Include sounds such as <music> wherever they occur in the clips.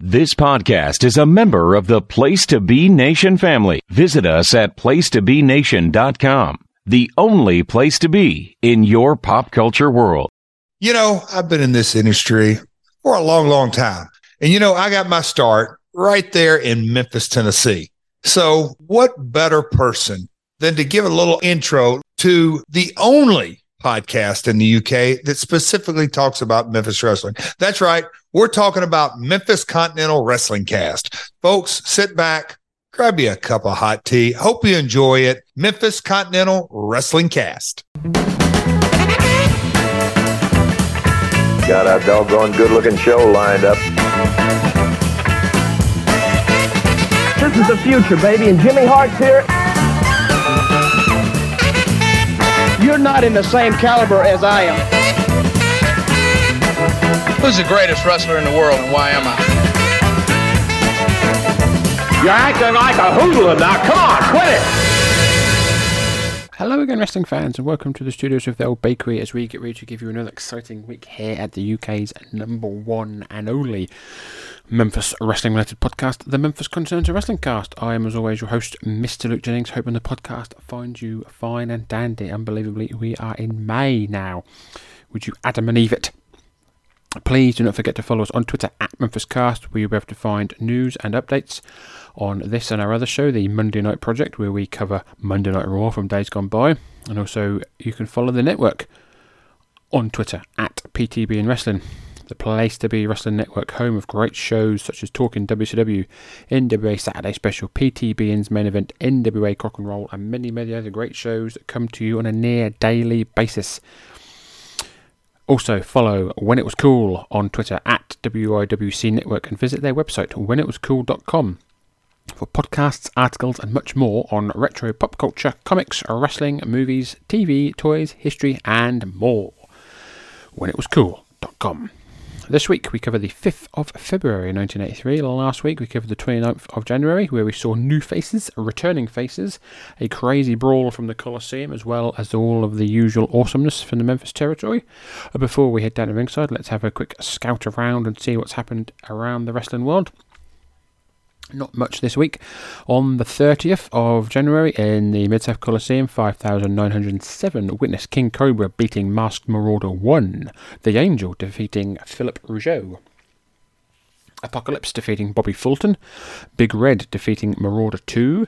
This podcast is a member of the Place to Be Nation family. Visit us at placetobenation.com, the only place to be in your pop culture world. You know, I've been in this industry for a long, long time. And, you know, I got my start right there in Memphis, Tennessee. So, what better person than to give a little intro to the only podcast in the UK that specifically talks about Memphis wrestling? That's right. We're talking about Memphis Continental Wrestling Cast. Folks, sit back, grab you a cup of hot tea. Hope you enjoy it. Memphis Continental Wrestling Cast. Got a doggone good looking show lined up. This is the future, baby, and Jimmy Hart's here. You're not in the same caliber as I am. Who's the greatest wrestler in the world and why am I? You're acting like a hoodlum now. Come on, quit it. Hello again, wrestling fans, and welcome to the studios of the Old Bakery as we get ready to give you another exciting week here at the UK's number one and only Memphis wrestling related podcast, the Memphis Continental Wrestling Cast. I am, as always, your host, Mr. Luke Jennings, hoping the podcast finds you fine and dandy. Unbelievably, we are in May now. Would you Adam and Eve it? Please do not forget to follow us on Twitter at MemphisCast, where you'll be able to find news and updates on this and our other show, the Monday Night Project, where we cover Monday Night Raw from days gone by. And also, you can follow the network on Twitter at PTBN Wrestling, the place to be Wrestling Network, home of great shows such as Talking WCW, NWA Saturday Special, PTBN's main event, NWA Cock and Roll, and many, many other great shows that come to you on a near daily basis. Also, follow When It Was Cool on Twitter at WIWC Network and visit their website, whenitwascool.com, for podcasts, articles, and much more on retro pop culture, comics, wrestling, movies, TV, toys, history, and more. When It Was Whenitwascool.com. This week we cover the 5th of February 1983. Last week we covered the 29th of January, where we saw new faces, returning faces, a crazy brawl from the Coliseum, as well as all of the usual awesomeness from the Memphis territory. Before we head down to ringside, let's have a quick scout around and see what's happened around the wrestling world. Not much this week. On the 30th of January in the Mid South Coliseum, 5,907 witnessed King Cobra beating Masked Marauder 1, The Angel defeating Philip Rougeau. Apocalypse defeating Bobby Fulton, Big Red defeating Marauder 2,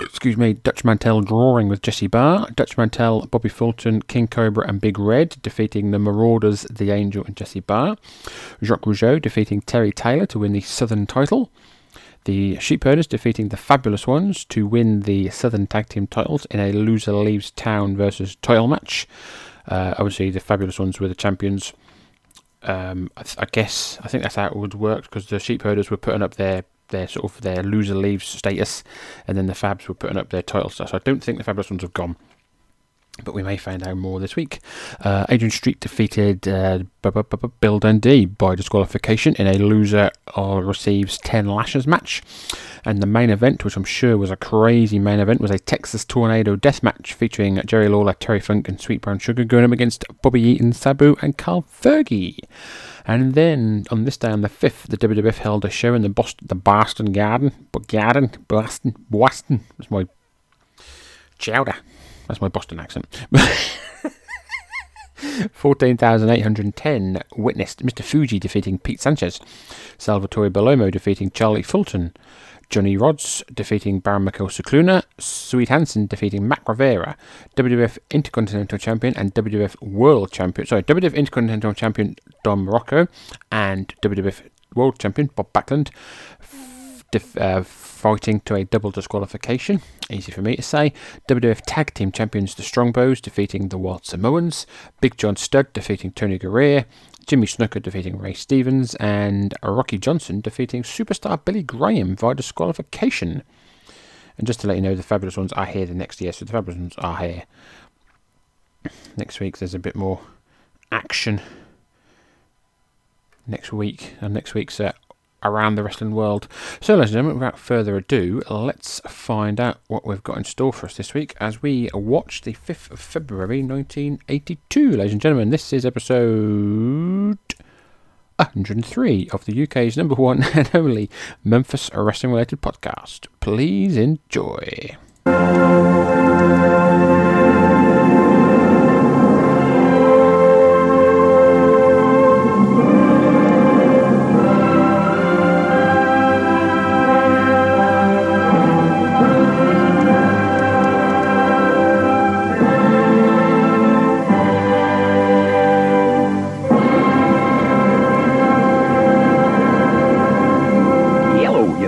excuse me, Dutch Mantell drawing with Jesse Barr, Dutch Mantell, Bobby Fulton, King Cobra, and Big Red defeating the Marauders, The Angel, and Jesse Barr. Jacques Rougeau defeating Terry Taylor to win the Southern title. The Sheepherders defeating the Fabulous Ones to win the Southern Tag Team titles in a loser leaves town versus title match. Uh, obviously, the Fabulous Ones were the champions. Um, I, th- I guess I think that's how it would work because the Sheepherders were putting up their their sort of their loser leaves status, and then the Fabs were putting up their title stuff. So I don't think the Fabulous Ones have gone. But we may find out more this week. Uh, Adrian Street defeated uh, Bill Dundee by disqualification in a loser or receives 10 lashes match. And the main event, which I'm sure was a crazy main event, was a Texas Tornado death match featuring Jerry Lawler, Terry Funk, and Sweet Brown Sugar going up against Bobby Eaton, Sabu, and Carl Fergie. And then on this day, on the 5th, the WWF held a show in the Boston, the Boston Garden. But Garden, Boston, Boston. That's my chowder. That's my Boston accent. <laughs> 14,810 witnessed Mr. Fuji defeating Pete Sanchez, Salvatore Bellomo defeating Charlie Fulton, Johnny Rodz defeating Baron Michael Scicluna, Swede Hanson defeating Mac Rivera, WWF Intercontinental Champion and WWF World Champion, sorry, WWF Intercontinental Champion Don Muraco and WWF World Champion Bob Backlund def- uh, fighting to a double disqualification. Easy for me to say. WWF Tag Team Champions the Strongbows defeating the Wild Samoans, Big John Studd defeating Tony Garea, Jimmy Snuka defeating Ray Stevens, and Rocky Johnson defeating superstar Billy Graham via disqualification. And just to let you know, the Fabulous Ones are here the next year, so the Fabulous Ones are here. Next week, there's a bit more action. Next week, and next week's uh, around the wrestling world. So, ladies and gentlemen, without further ado, let's find out what we've got in store for us this week as we watch the 5th of February 1982. Ladies and gentlemen, this is episode 103 of the UK's number one <laughs> and only Memphis wrestling related podcast. Please enjoy.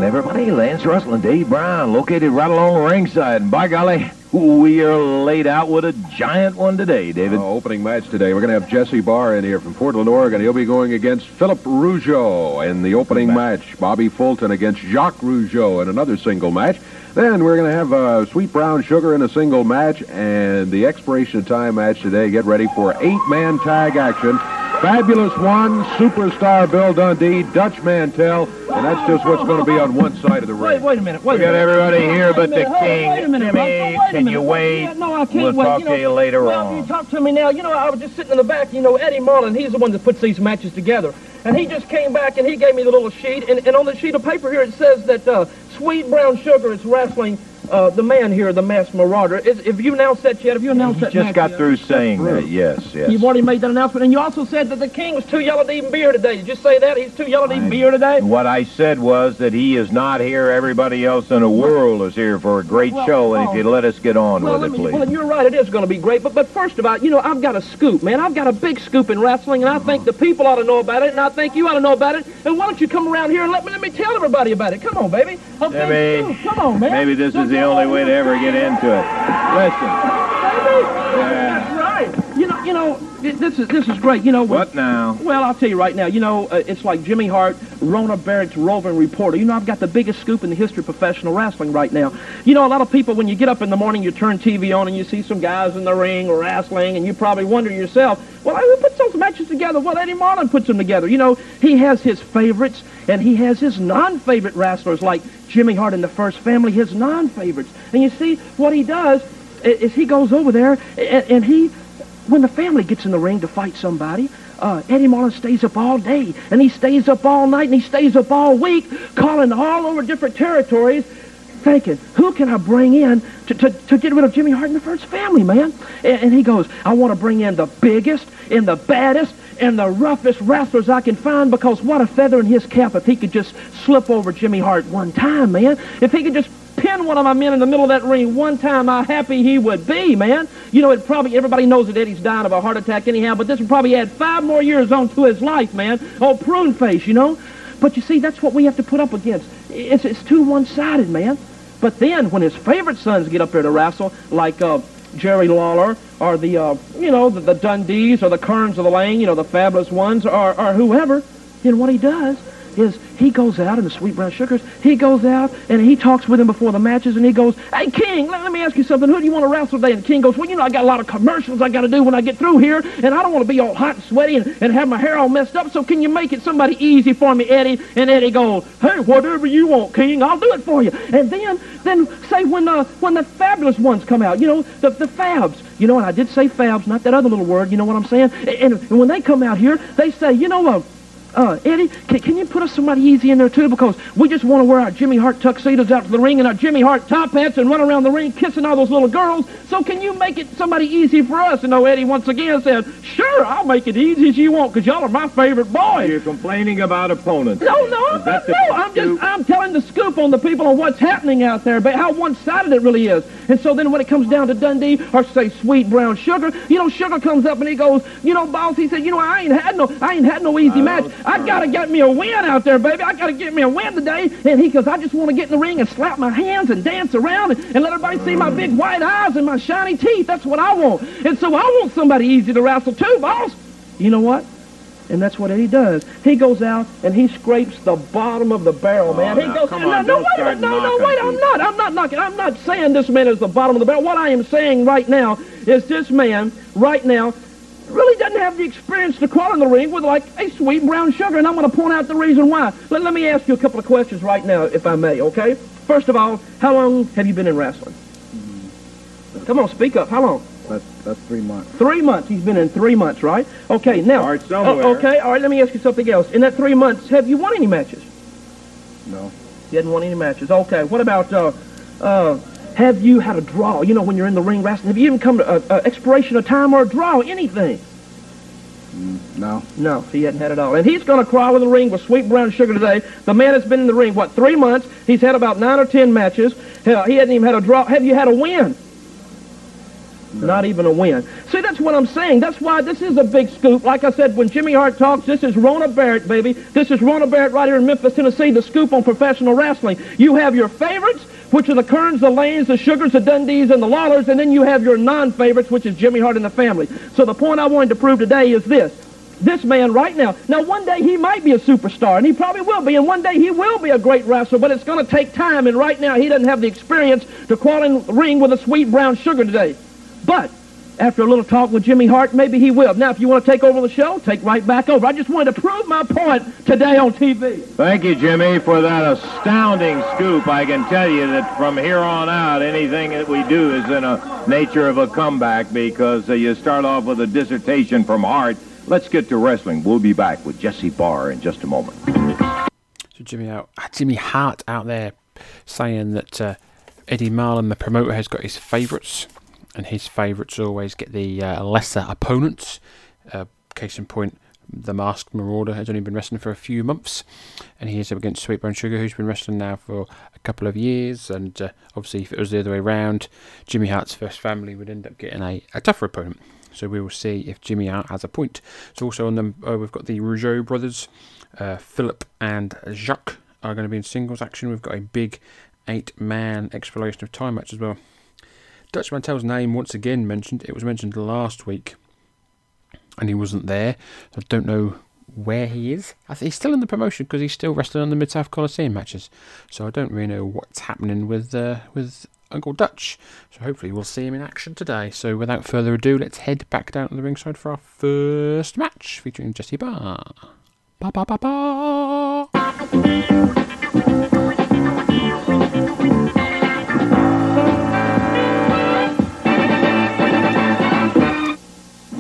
Everybody. Lance Russell and Dave Brown, located right along the ringside. And by golly, we are laid out with a giant one today, David. Uh, opening match today. We're going to have Jesse Barr in here from Portland, Oregon. He'll be going against Philip Rougeau in the opening match. Bobby Fulton against Jacques Rougeau in another single match. Then we're going to have uh, Sweet Brown Sugar in a single match. And the expiration of time match today. Get ready for eight-man tag action. Fabulous One, Superstar Bill Dundee, Dutch Mantell, and that's just what's going to be on one side of the Wait, ring. wait a minute. Wait We a got minute. everybody here but the king. Wait a minute, Jimmy, wait can you wait? No, I can't We'll wait. talk you to you later well, on. you talk to me now. You know, I was just sitting in the back. You know, Eddie Marlin, he's the one that puts these matches together. And he just came back and he gave me the little sheet. And, and on the sheet of paper here, it says that uh, Sweet Brown Sugar is wrestling uh, the man here, the masked marauder. Is, have you announced that yet? Have you announced that Just match got yet? through saying that. Yes, yes. You've already made that announcement. And you also said that the king was too yellow to even be here today. Did you say that? He's too yellow to even be here today? What I said was that he is not here. Everybody else in the world is here for a great Well, show. And oh. if you'd let us get on Well, with let it, me, please. well, and you're right. It is going to be great. But, but first of all, you know, I've got a scoop, man. I've got a big scoop in wrestling, and I think the people ought to know about it, and I think you ought to know about it. And why don't you come around here and let me let me tell everybody about it? Come on, baby. A big Jimmy. Come on, man. Maybe this Don't is the only way to ever get into it. Listen, That's right. You know, you know, this is this is great. You know, what now? Well, I'll tell you right now. You know, uh, it's like Jimmy Hart, Rona Barrett's roving reporter. You know, I've got the biggest scoop in the history of professional wrestling right now. You know, a lot of people, when you get up in the morning, you turn TV on and you see some guys in the ring wrestling, and you probably wonder yourself, well, who puts those matches together? Well, Eddie Marlin puts them together. You know, he has his favorites, and he has his non-favorite wrestlers, like Jimmy Hart in the First Family, his non-favorites. And you see, what he does is he goes over there, and, and he when the family gets in the ring to fight somebody, uh, Eddie Marlin stays up all day, and he stays up all night, and he stays up all week, calling all over different territories, thinking, who can I bring in to, to, to get rid of Jimmy Hart and the First Family, man? And, and he goes, I want to bring in the biggest and the baddest and the roughest wrestlers I can find because what a feather in his cap if he could just slip over Jimmy Hart one time, man. If he could just pin one of my men in the middle of that ring one time, how happy he would be, man. You know, it probably, everybody knows that Eddie's dying of a heart attack anyhow, but this would probably add five more years on to his life, man. Oh, prune face, you know? But you see, that's what we have to put up against. It's, it's too one-sided, man. But then, when his favorite sons get up there to wrestle, like uh, Jerry Lawler, or the, uh, you know, the, the Dundees, or the Keirns of the Lane, you know, the fabulous ones, or, or whoever, then what he does is he goes out in the Sweet Brown Sugars, he goes out and he talks with him before the matches and he goes, Hey King, let, let me ask you something. Who do you want to wrestle today? And King goes, Well, you know, I got a lot of commercials I got to do when I get through here and I don't want to be all hot and sweaty and, and have my hair all messed up. So can you make it somebody easy for me, Eddie? And Eddie goes, Hey, whatever you want, King, I'll do it for you. And then, then say when the, when the fabulous ones come out, you know, the, the fabs, you know, and I did say fabs, not that other little word, you know what I'm saying? And, and when they come out here, they say, you know, uh, uh, Eddie, can, can you put us somebody easy in there too? Because we just want to wear our Jimmy Hart tuxedos out to the ring and our Jimmy Hart top hats and run around the ring kissing all those little girls. So can you make it somebody easy for us? And oh, Eddie once again said, "Sure, I'll make it easy as you want, because y'all are my favorite boys." You're complaining about opponents. No, no, I'm not, no. I'm just I'm telling the scoop on the people on what's happening out there, but how one-sided it really is. And so then when it comes down to Dundee or say Sweet Brown Sugar, you know, Sugar comes up and he goes, you know, boss, he said, you know, I ain't had no I ain't had no easy match. I gotta get me a win out there, baby. I gotta get me a win today. And he goes, I just want to get in the ring and slap my hands and dance around and, and let everybody see my big white eyes and my shiny teeth. That's what I want. And so I want somebody easy to wrestle too, boss. You know what? And that's what Eddie does. He goes out and he scrapes the bottom of the barrel, man. Oh, he now, goes, no, on, no, don't wait a minute, no, no, wait, I'm not, I'm not knocking, I'm not saying this man is the bottom of the barrel. What I am saying right now is this man, right now, really doesn't have the experience to crawl in the ring with like a sweet brown sugar, and I'm going to point out the reason why. Let, let me ask you a couple of questions right now, if I may, okay? First of all, how long have you been in wrestling? Come on, speak up. How long? That's, that's three months. Three months. He's been in three months, right? Okay, now. Start somewhere. Oh, okay, all right, let me ask you something else. In that three months, have you won any matches? No. You hadn't won any matches. Okay, what about, uh, uh, have you had a draw? You know, when you're in the ring wrestling, have you even come to a, a expiration of time or a draw, anything? Mm, no. No, he hadn't had it all. And he's going to crawl in the ring with sweet brown sugar today. The man has been in the ring, what, three months? He's had about nine or ten matches. Hell, he hasn't even had a draw. Have you had a win? Not even a win. See, that's what I'm saying. That's why this is a big scoop. Like I said, when Jimmy Hart talks, this is Rona Barrett, baby. This is Rona Barrett right here in Memphis, Tennessee, the scoop on professional wrestling. You have your favorites, which are the Keirns, the Lanes, the Sugars, the Dundees, and the Lawlers, and then you have your non-favorites, which is Jimmy Hart and the family. So the point I wanted to prove today is this. This man right now, now one day he might be a superstar, and he probably will be, and one day he will be a great wrestler, but it's going to take time, and right now he doesn't have the experience to crawl in the ring with a sweet brown sugar today. But after a little talk with Jimmy Hart, maybe he will. Now, if you want to take over the show, take right back over. I just wanted to prove my point today on TV. Thank you, Jimmy, for that astounding scoop. I can tell you that from here on out, anything that we do is in a nature of a comeback because uh, you start off with a dissertation from Hart. Let's get to wrestling. We'll be back with Jesse Barr in just a moment. So Jimmy out, Jimmy Hart out there saying that uh, Eddie Marlin, the promoter, has got his favourites, and his favourites always get the uh, lesser opponents. Uh, case in point, the Masked Marauder has only been wrestling for a few months, and he is up against Sweet Brown Sugar, who's been wrestling now for a couple of years. And uh, obviously, if it was the other way around, Jimmy Hart's first family would end up getting a, a tougher opponent. So we will see if Jimmy Hart has a point. So also on them, uh, we've got the Rougeau brothers, uh, Philip and Jacques are going to be in singles action. We've got a big eight-man expiration of time match as well. Dutch Mantell's name once again mentioned. It was mentioned last week, and he wasn't there. I don't know where he is. He's still in the promotion because he's still wrestling on the Mid South Coliseum matches. So I don't really know what's happening with uh, with Uncle Dutch. So hopefully we'll see him in action today. So without further ado, let's head back down to the ringside for our first match featuring Jesse Barr. Ba ba ba ba.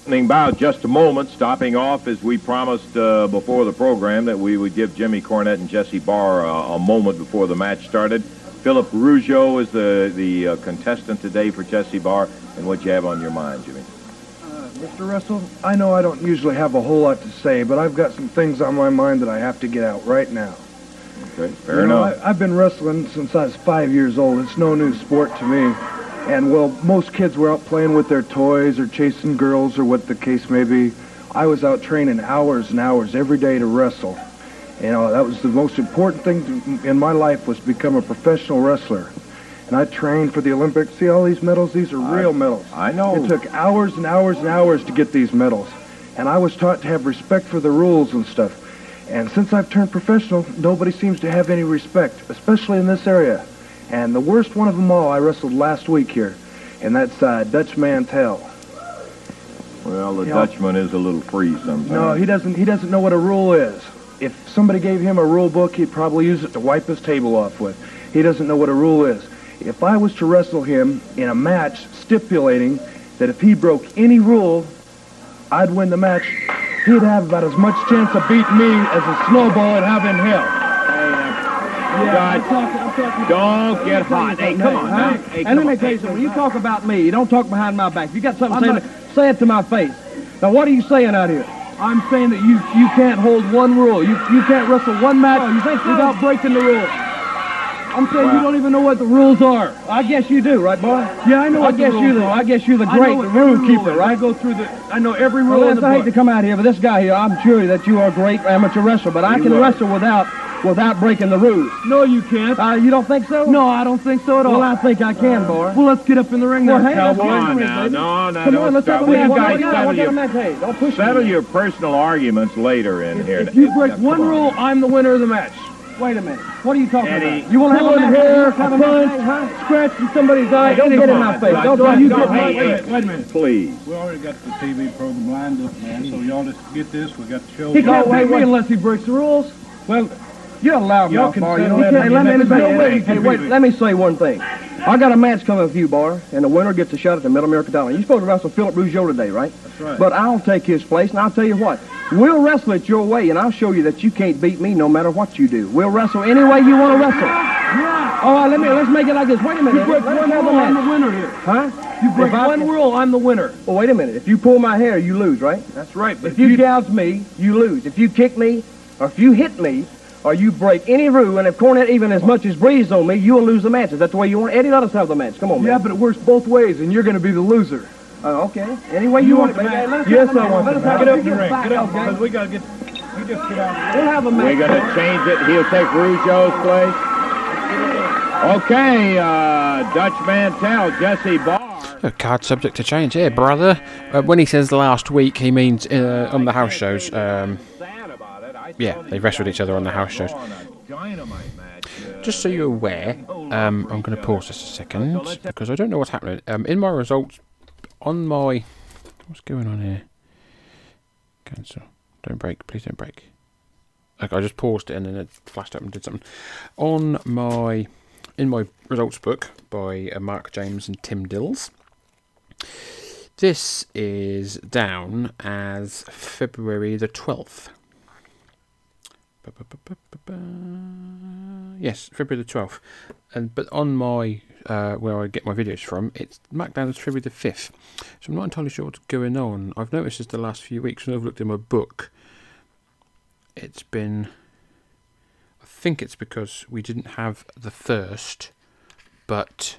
Bout just a moment, stopping off as we promised uh, before the program that we would give Jimmy Cornette and Jesse Barr uh, a moment before the match started. Philip Rougeau is the the uh, contestant today for Jesse Barr, and what you have on your mind, Jimmy? Mr. Russell, I know I don't usually have a whole lot to say, but I've got some things on my mind that I have to get out right now. Okay, fair You know, enough. I, I've been wrestling since I was five years old. It's no new sport to me. And, well, most kids were out playing with their toys or chasing girls or what the case may be. I was out training hours and hours every day to wrestle. You know, that was the most important thing to, in my life was become a professional wrestler. And I trained for the Olympics. See all these medals? These are real medals. I know. It took hours and hours and hours to get these medals. And I was taught to have respect for the rules and stuff. And since I've turned professional, nobody seems to have any respect, especially in this area. And the worst one of them all I wrestled last week here, and that's uh, Dutch Mantell. Well, the You know- Dutchman is a little free sometimes. No, he doesn't. He doesn't know what a rule is. If somebody gave him a rule book, he'd probably use it to wipe his table off with. He doesn't know what a rule is. If I was to wrestle him in a match stipulating that if he broke any rule, I'd win the match, he'd have about as much chance of beating me as a snowball would have in hell. God, don't get hot. Hey, come on now. Hey, and let me tell you something. When you talk about me, you don't talk behind my back. If you got something to say, me, say it to my face. Now, what are you saying out here? I'm saying that you you can't hold one rule. You you can't wrestle one match Oh, you without breaking the rule. I'm saying you don't even know what the rules are. I guess you do, right, boy? Yeah, I know I guess rules you the are. I guess you're the great the rule keeper, right? I go through the. I know every rule Well, in the I hate book. to come out here, but this guy here, I'm sure that you are a great amateur wrestler, but I can are. wrestle without without breaking the rules. No, you can't. Uh, you don't think so? no, I don't think so at all. Well, I think I can, boy. Well, let's get up in the ring Well, there, hey, cowboy. Come on Wait, now. baby. No, no, Come don't on, let's stop. have a Well, match. you guys What do settle What do your, you got? Hey, don't push me. settle your personal arguments later in here. If you break Come one on. rule, I'm the winner of the match. Wait a minute. What are you talking Eddie. about? You want to have Pulling a match? hair, You a have a punch, huh? scratching somebody's eye. Hey, don't get in my face. Right, Don't don't- try. You don't- get hey, my hey, face. Wait a minute. Please. We already got the TV program lined up, man, so y'all just get this. We got the show. He can't No, wait, beat wait. unless he breaks the rules. Well, You're loud, Y'all mouth Barr. You don't let me, your let me, next hey, wait, let me say one thing. I got a match coming with you, Barr, and the winner gets a shot at the Middle America Dollar. You're supposed to wrestle Philip Rougeau today, right? That's right. But I'll take his place, and I'll tell you what. We'll wrestle it your way, and I'll show you that you can't beat me no matter what you do. We'll wrestle any way you want to wrestle. Yeah. All right, let me let's make it like this. Wait a minute. You break Let one rule, a I'm the winner here. Huh? You break If one rule, I'm the winner. Well, wait a minute. If you pull my hair, you lose, right? That's right. But If you gouge me, you lose. If you kick me, or if you hit me, or you break any rule, and if Cornette even as much as breathes on me, you'll lose the match. Is that the way you want it? Eddie, let us have the match. Come on, man. Yeah, but it works both ways, and you're going to be the loser. Oh, okay. Any way you, You want, want it, the baby. match? Yes, I match. want Let's match. Get it up up the ring. Get up, okay? because we got to get. You just get out. We'll have a match. We're going to change it. He'll take Rougeau's place. Okay, uh, Dutch Mantell, Jesse Barr. A card subject to change here, brother. Uh, when he says last week, he means uh, on the house shows. Um, yeah, they wrestled each other on the house shows. Just so you're aware, um, I'm going to pause this a second because I don't know what's happening. Um, in my results, on my. What's going on here? Cancel. Don't break. Please don't break. Okay, I just paused it and then it flashed up and did something. On my. In my results book by uh, Mark James and Tim Dills, this is down as February the 12th. Yes, February the 12th. And but on my uh, where I get my videos from, it's marked down as February the 5th. So I'm not entirely sure what's going on. I've noticed this the last few weeks when I've looked in my book. It's been I think it's because we didn't have the first, but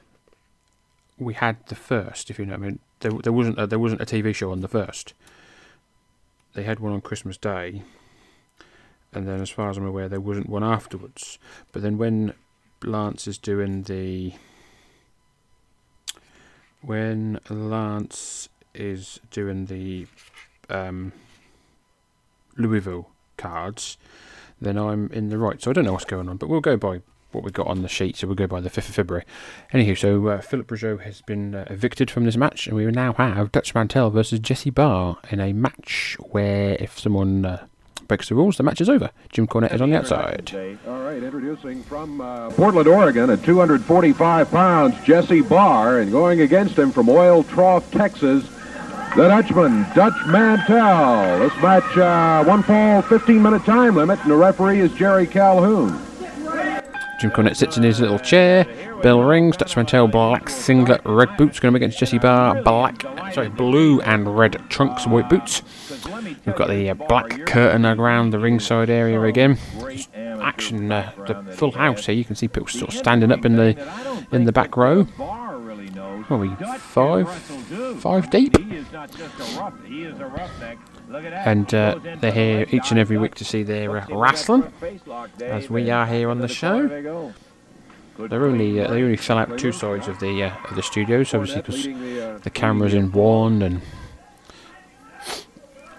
we had the first. If you know, what I mean, there there wasn't a, there wasn't a TV show on the first. They had one on Christmas Day, and then, as far as I'm aware, there wasn't one afterwards. But then, when Lance is doing the when Lance is doing the um, Louisville cards, then I'm in the right. So I don't know what's going on, but we'll go by what we got on the sheet. So we'll go by the 5th of February. Anywho, so uh, Philip Rougeau has been uh, evicted from this match, and we now have Dutch Mantell versus Jesse Barr in a match where if someone uh, breaks the rules, the match is over. Jim Cornette is on the outside. All right, introducing from uh, Portland, Oregon, at 245 pounds, Jesse Barr, and going against him from Oil Trough, Texas, the Dutchman, Dutch Mantell. This match, uh, one fall, 15-minute time limit, and the referee is Jerry Calhoun. Jim Cornette sits in his little chair. Bell rings. Dutch Mantell, black singlet, red boots. Going up against Jesse Barr, black, sorry, blue and red trunks, white boots. We've got the uh, black curtain around the ringside area again. Action, uh, the full house here. You can see people sort of standing up in the in the back row. Are we five, five deep? And uh, they're here each and every week to see their uh, wrestling, as we are here on the show. They're only uh, they only fill out two sides of the uh, of the studios, obviously because the camera's in one, and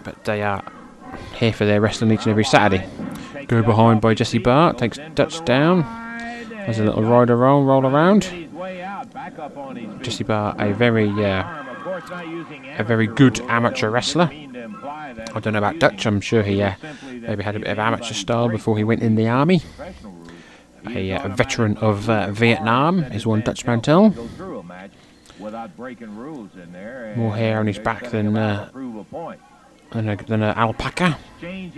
but they are here for their wrestling each and every Saturday. Go behind by Jesse Barr takes Dutch down. Has a little rider roll, roll around. Jesse Barr, a very uh, a very good amateur wrestler. I don't know about Dutch. I'm sure he uh, maybe had a bit of amateur style before he went in the army. A, uh, veteran of uh, Vietnam is one Dutch Mantell. More hair on his back than uh, than, a, than an alpaca. Both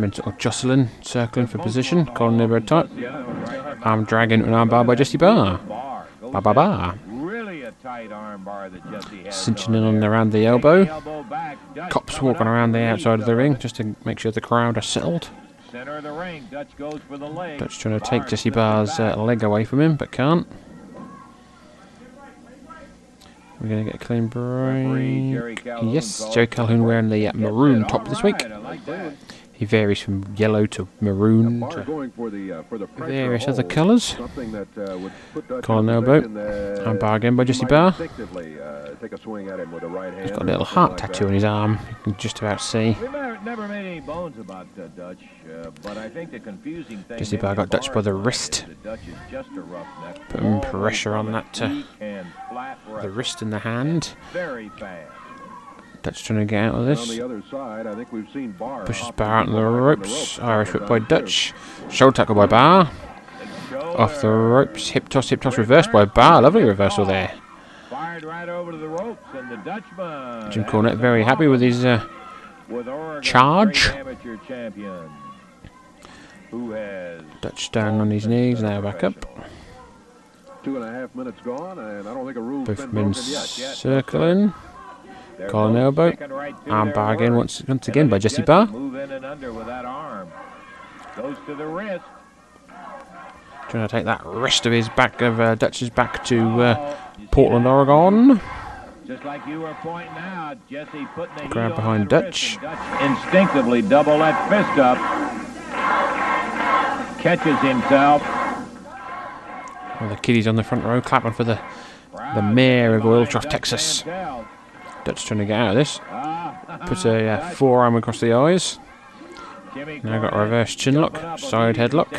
men sort of jostling, circling for position, calling their tight. Arm dragging an arm bar by Jesse Barr. Ba ba ba. Cinching in on around the elbow. Cops walking around the outside of the ring just to make sure the crowd are settled. Dutch trying to take Jesse Barr's uh, leg away from him, but can't. We're going to get a clean break. Yes, Joe Calhoun wearing the uh, maroon top this week. He varies from yellow to maroon Barr to going for the, uh, for the various other colours. Something that uh, would put Dutch collar and elbow. uh, And bar again by he Jesse might Barr. instinctively, uh, take a swing at him with the right hand He's got a little heart like tattoo that. on his arm. You can just about see. Never, never made any bones about uh, Dutch, uh, but I think the confusing thing. Jesse Barr got Dutch by the wrist. mind is that Dutch is just a roughneck. Putting pressure on that, uh, weak and flat The wrestler. wrist and the hand. Very fast. Dutch trying to get out of this. the other side, I think we've seen Barr Pushes Barr out on the ropes. Irish whip by Dutch. Shoulder tackle by Barr. Off the ropes, hip toss, hip toss, reverse by Barr. Lovely reversal there. Fired right over to the ropes, and the Dutchman. Jim Cornette very happy with his uh, with charge. great amateur champion, who has Dutch down on his knees, now back up. Two and a half minutes gone, and I don't think a rule's Both men circling. Colin elbow. right Arm bar again once, once again by Jesse Barr. Move in and under with that arm. Goes to the wrist. Trying to take that wrist of his back of uh, Dutch's back to uh, Portland, Oregon. Just like you were pointing out, Jesse putting the Grab behind Dutch. Dutch instinctively double that fist up. Catches himself. Well, the kiddies on the front row clapping for the the mayor of Oil Oiltrough, Texas. Dutch trying to get out of this. Puts a uh, forearm across the eyes. Now got a reverse chin lock, side headlock.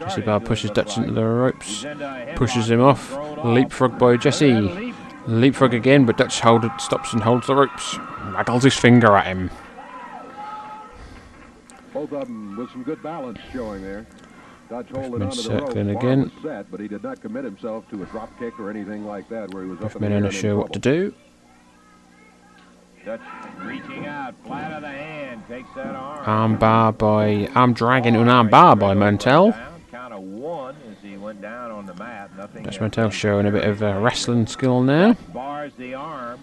Jesse Barr pushes Dutch into the ropes, pushes him off. Leapfrog by Jesse. Leapfrog again, but Dutch hold it, stops and holds the ropes. Waggles his finger at him. Both of them with some good balance showing there. Dutch holding men onto the rope. circling again. set, but he did not commit himself to a drop kick or anything like that where he was up in the men air are and not sure what to do. Dutch reaching out, flat of the hand, takes that arm. Arm bar by arm drag into an arm bar by Mantell. Count of one as he went down on the mat. Nothing. Dutch Mantell showing a bit of uh, wrestling skill now. Bars the arm.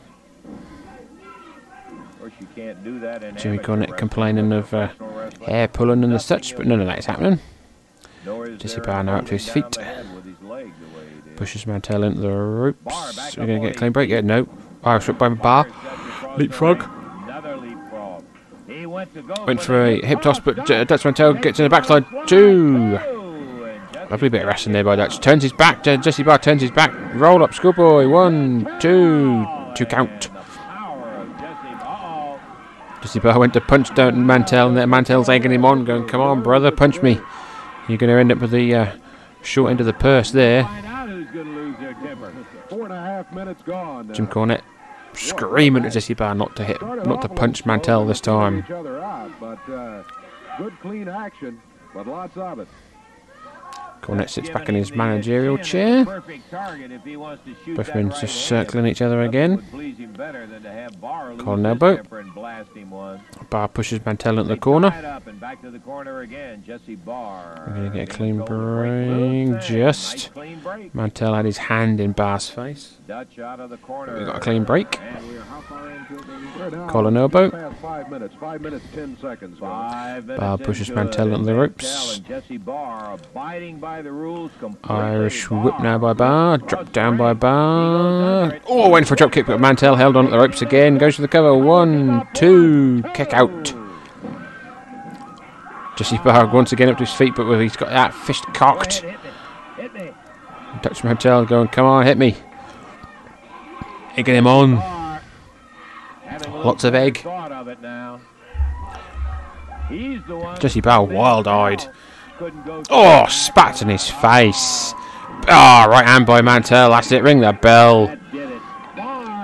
Of course, you can't do that in Jimmy wrestling. complaining of uh, hair pulling and the such, but none of that is happening. Nor is Jesse Barr now up to his feet. the head with his leg the way he did. Pushes Mantell into the ropes. We're going to get a clean break. Yeah, no. Irish whip by Barr. Leapfrog. Another leapfrog. He went to go Went for for a hip toss, but uh, Dutch Mantell gets in the backside. Two. Lovely bit of wrestling there by Dutch. Turns his back. Jesse Barr turns his back. Roll up, schoolboy. One, two. Two count. Jesse Barr went to punch down Mantell, and then Mantell's egging him on, going, "Come on, brother, punch me." You're going to end up with the uh, short end of the purse there. Jim Cornette screaming at Jesse Barr not to hit, not to punch Mantell this time. Uh, good clean action, but lots of it. Cornette sits back in his managerial chair. Both men just circling each other again. collar and elbow. Barr pushes Mantell into the corner. Back to the corner again. Jesse Barr. We're going to get a clean break. Just. Mantell had his hand in Barr's face. Dutch out of the corner. We got a clean break. And we're how far into it? We're now collar and elbow. past Five minutes. Five minutes, ten seconds. Five minutes Barr pushes into Mantell it. into the ropes. And Jesse Barr abiding by the rules. Irish whip now by Barr, Drop down by Barr. Oh, went for a drop kick, but Mantell held on at the ropes again. Goes for the cover. One, two. Kick out. Jesse Barr once again up to his feet, but he's got that fist cocked. Dutch Mantell going, come on, hit me. Egging him on. Lots of egg. Thought of it now. He's the. Jesse Barr wild eyed. Couldn't go Oh, spat in his face. Ah, right hand by Mantell. That's it. Ring the bell.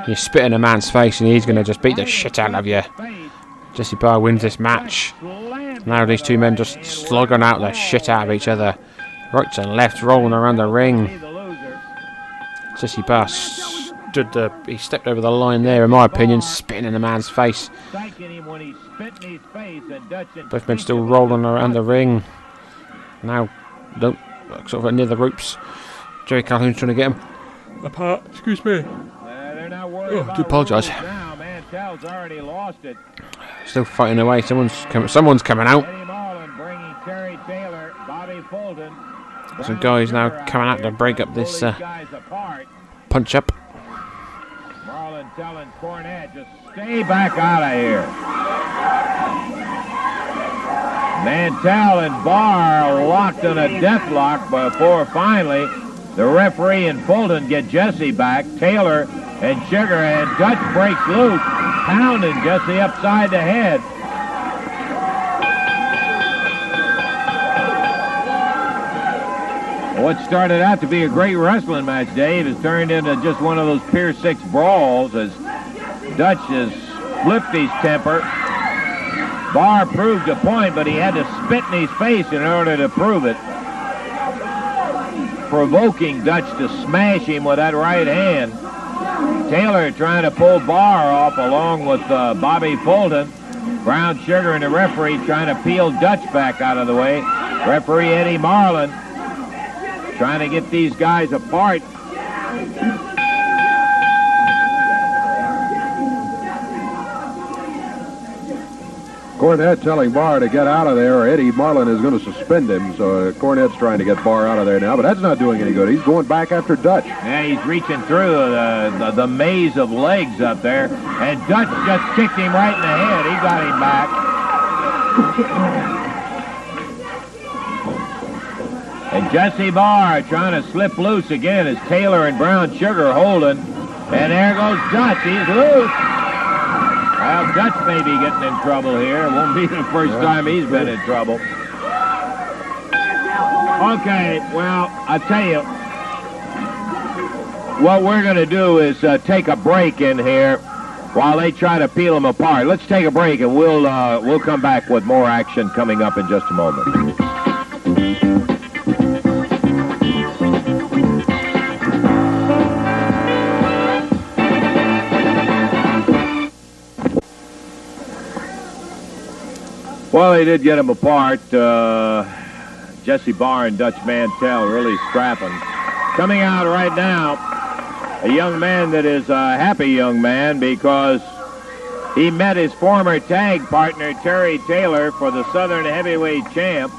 You spit in a man's face and he's going to just beat the shit out of you. Jesse Barr wins this match. Now these two men just slogging out the shit out of each other. Right and left, rolling around the ring. Jesse Barr stood the, he stepped over the line there, in my opinion, spitting in the man's face. Thanking him when he spit in his face and Dutch Both men still rolling around the ring. Now, don't sort of near the ropes. Jerry Calhoun's trying to get him apart. Excuse me. they're not worried Oh, about do apologise. rules Now, Mantell's already lost it. Still fighting away. Someone's coming. Someone's coming out. Eddie Marlin bringing Terry Taylor, Fulton. Some guys now coming out to break up this uh, punch up. Marlin telling Cornette, just stay back out of here. Mantell and Barr locked in a deathlock before finally the referee and Fulton get Jesse back. Taylor and Sugar and Dutch breaks loose, pounding Jesse upside the head. What started out to be a great wrestling match, Dave, has turned into just one of those Pier 6 brawls as Dutch has flipped his temper. Barr proved a point, but he had to spit in his face in order to prove it. provoking Dutch to smash him with that right hand. Taylor trying to pull Barr off along with uh, Bobby Fulton. Brown Sugar and the referee trying to peel Dutch back out of the way. Referee Eddie Marlin trying to get these guys apart. Cornette telling Barr to get out of there, or Eddie Marlin is going to suspend him. So uh, Cornette's trying to get Barr out of there now, but that's not doing any good. He's going back after Dutch. Yeah, he's reaching through the, the, the maze of legs up there, and Dutch just kicked him right in the head. He got him back. And Jesse Barr trying to slip loose again as Taylor and Brown Sugar holding. And there goes Dutch. He's loose. Well, Dutch may be getting in trouble here. It won't be the first time he's been in trouble. Okay, well, I tell you, what we're going to do is uh, take a break in here while they try to peel them apart. Let's take a break, and we'll uh, we'll come back with more action coming up in just a moment. Well, they did get him apart. Uh, Jesse Barr and Dutch Mantell really scrapping. Coming out right now, a young man that is a happy young man because he met his former tag partner, Terry Taylor, for the Southern Heavyweight Champ.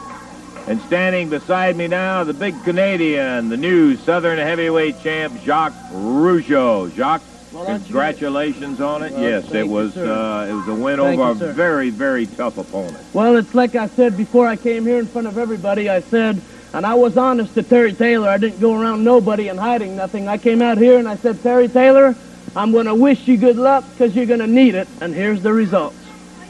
And standing beside me now, the big Canadian, the new Southern Heavyweight Champ, Jacques Rougeau. Jacques, Well, congratulations on it. Well, yes, it was sir. uh, it was a win Thank over you, a very, very tough opponent. Well, it's like I said before I came here in front of everybody. I said, and I was honest to Terry Taylor. I didn't go around nobody and hiding nothing. I came out here and I said, Terry Taylor, I'm going to wish you good luck because you're going to need it. And here's the results.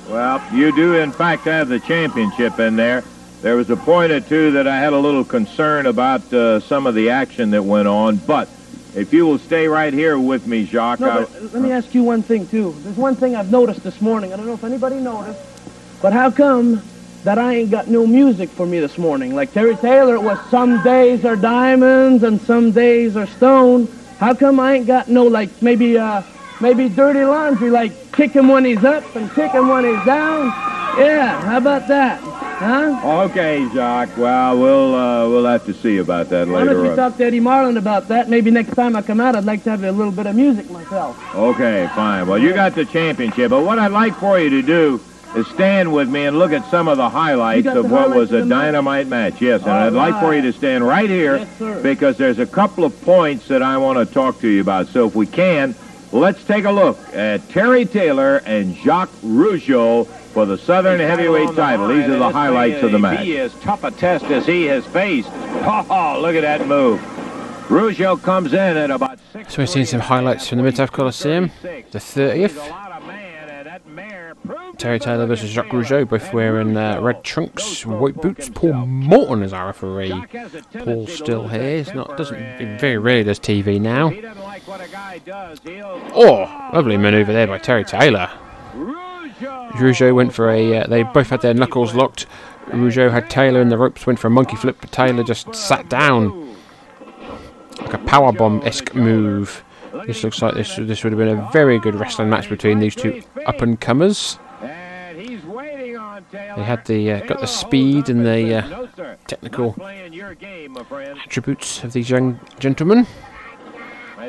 Well, you do in fact have the championship in there. There was a point or two that I had a little concern about uh, some of the action that went on, but if you will stay right here with me, Jacques, No, but let me ask you one thing, too. There's one thing I've noticed this morning. I don't know if anybody noticed, but how come that I ain't got no music for me this morning? Like Terry Taylor, it was some days are diamonds and some days are stone. How come I ain't got no, like, maybe, uh, maybe dirty laundry, like kick him when he's up and kick him when he's down? Yeah, how about that? Huh? Okay, Jacques. Well, we'll uh, we'll have to see about that Why don't later you on. talk to Eddie Marlin about that? Maybe next time I come out, I'd like to have a little bit of music myself. Okay, fine. Well, you got the championship, but what I'd like for you to do is stand with me and look at some of the highlights of the what highlights was a the match? dynamite match. Yes, and All I'd like for you to stand right here Yes, because there's a couple of points that I want to talk to you about. So if we can, let's take a look at Terry Taylor and Jacques Rougeau for the Southern Heavyweight title. These are the highlights of the match. Be as tough a test as he has faced. <laughs> Oh, look at that move. Rougeau comes in at about six. So we've seen some highlights from the Mid-South Coliseum, the 30th. Terry Taylor versus Jacques Rougeau, both wearing uh, red trunks, white boots. Paul Morton is our referee. Paul's still here. He's not doesn't he very rarely does TV now. Oh, lovely manoeuvre there by Terry Taylor. Rougeau went for a. Uh, they both had their knuckles locked. Rougeau had Taylor in the ropes, went for a monkey flip, but Taylor just sat down like a powerbomb esque move. This looks like this this would have been a very good wrestling match between these two up and comers. They had the uh, got the speed and the uh, technical attributes of these young gentlemen.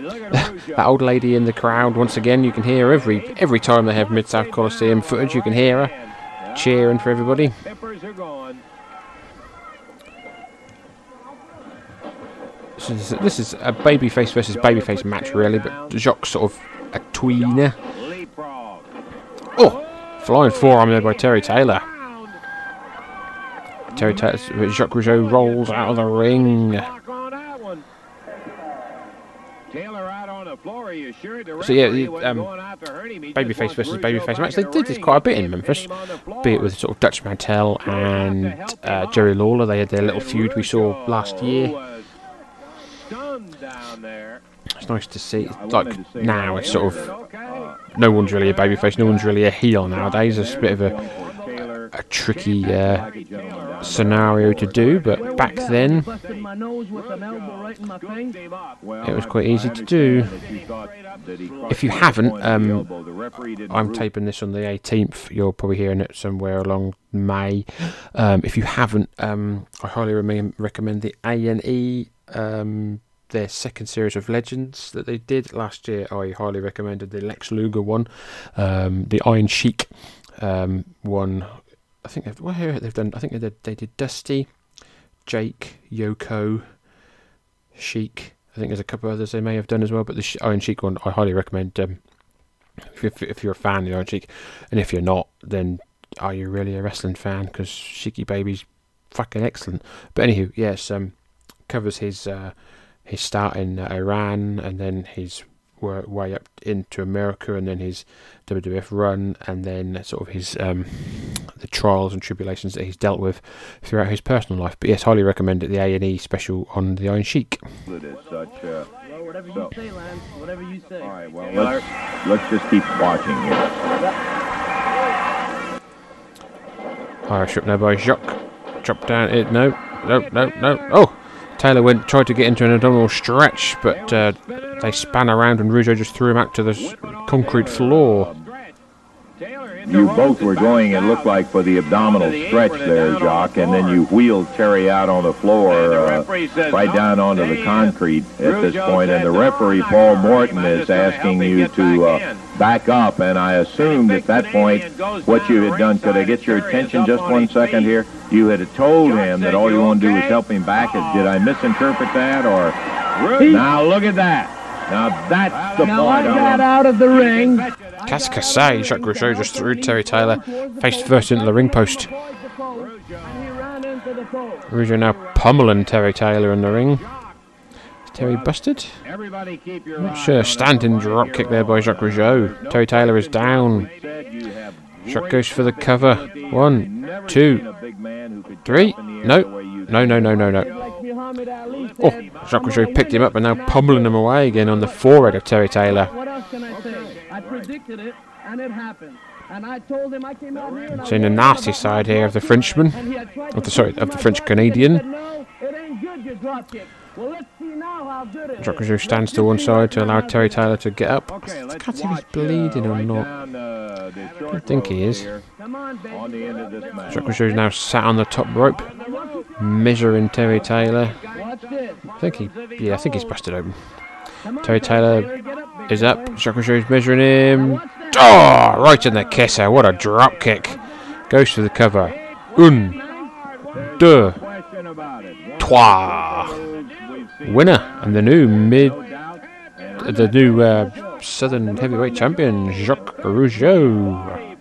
That old lady in the crowd once again. You can hear every every time they have Mid South Coliseum footage. You can hear her cheering for everybody. This is, this is a babyface versus babyface match, really, but Jacques sort of a tweener. Oh, flying forearm there by Terry Taylor. Terry Taylor, Jacques Rougeau rolls out of the ring. So yeah, the, um, babyface versus babyface match. They did this quite a bit in Memphis, be it with sort of Dutch Mantell and uh, Jerry Lawler. They had their little feud we saw last year. It's nice to see. Like now, it's sort of no one's really a babyface, no one's really a heel nowadays. It's a bit of a a tricky uh, scenario to do, but back then it was quite easy to do. If you haven't, um, I'm taping this on the 18th. You're probably hearing it somewhere along May. Um, if you haven't, um, I highly recommend the A and E. Um, their second series of Legends that they did last year. I highly recommended the Lex Luger one, um, the Iron Sheik um, one. I think they've, well, here they've done. I think they did, they did Dusty, Jake, Yoko, Sheik. I think there's a couple others they may have done as well, but the Iron Sheik one I highly recommend. Um, if, you're, if you're a fan of the Iron Sheik, and if you're not, then are you really a wrestling fan? Because Sheiky Baby's fucking excellent. But anywho, yes, um, covers his uh, his start in uh, Iran and then his way up into America and then his WWF run and then sort of his um, the trials and tribulations that he's dealt with throughout his personal life. But yes, highly recommend it. The A and E special on the Iron Sheik. It is such. Well, whatever so. you say, Lance. Whatever you say. All right. Well, let's let's just keep watching here. Irish up now by Jacques. Drop down it. No, no, no, no. Oh! Taylor went tried to get into an abdominal stretch, but uh, they span around and Rougeau just threw him out to the concrete floor. You both were going, it looked like, for the abdominal stretch there, Jock, and then you wheeled Terry out on the floor, uh, right down onto the concrete at this point, and the referee, Paul Morton, is asking you to uh, back up, and I assumed at that point what you had done. Could I get your attention just one second here? You had told him that all you want to do is help him back. Did I misinterpret that, or... Now look at that. Now that's the now point. I got out of the ring. Cascassay, Jacques Rougeau just threw Terry Taylor face first into the ring post. Rougeau now pummeling Terry Taylor in the ring. Is Terry busted? Not sure. Standing drop kick there by Jacques Rougeau. Terry Taylor is down. Jacques goes for the cover. One, two, three. No, no, no, no, no, no. Oh, Jacques Rougeau picked him up and now pummeling him away again on the forehead of Terry Taylor. What else can I say? I predicted it, and it happened. And I told him I came out here. Seeing the nasty side here of the Frenchman, of the sorry, of the French Canadian. Jacques Rougeau stands to one side to allow Terry Taylor to get up. I can't see if he's bleeding or not. I don't think he is. Jacques Rougeau is now sat on the top rope, measuring Terry Taylor. I think he, yeah, I think he's busted open. Terry Taylor is up. Jacques Rougeau is measuring him. Oh, right in the kisser. What a drop kick. Goes for the cover. Un, deux, trois. Winner and the new mid, the new uh, Southern Heavyweight Champion Jacques Rougeau.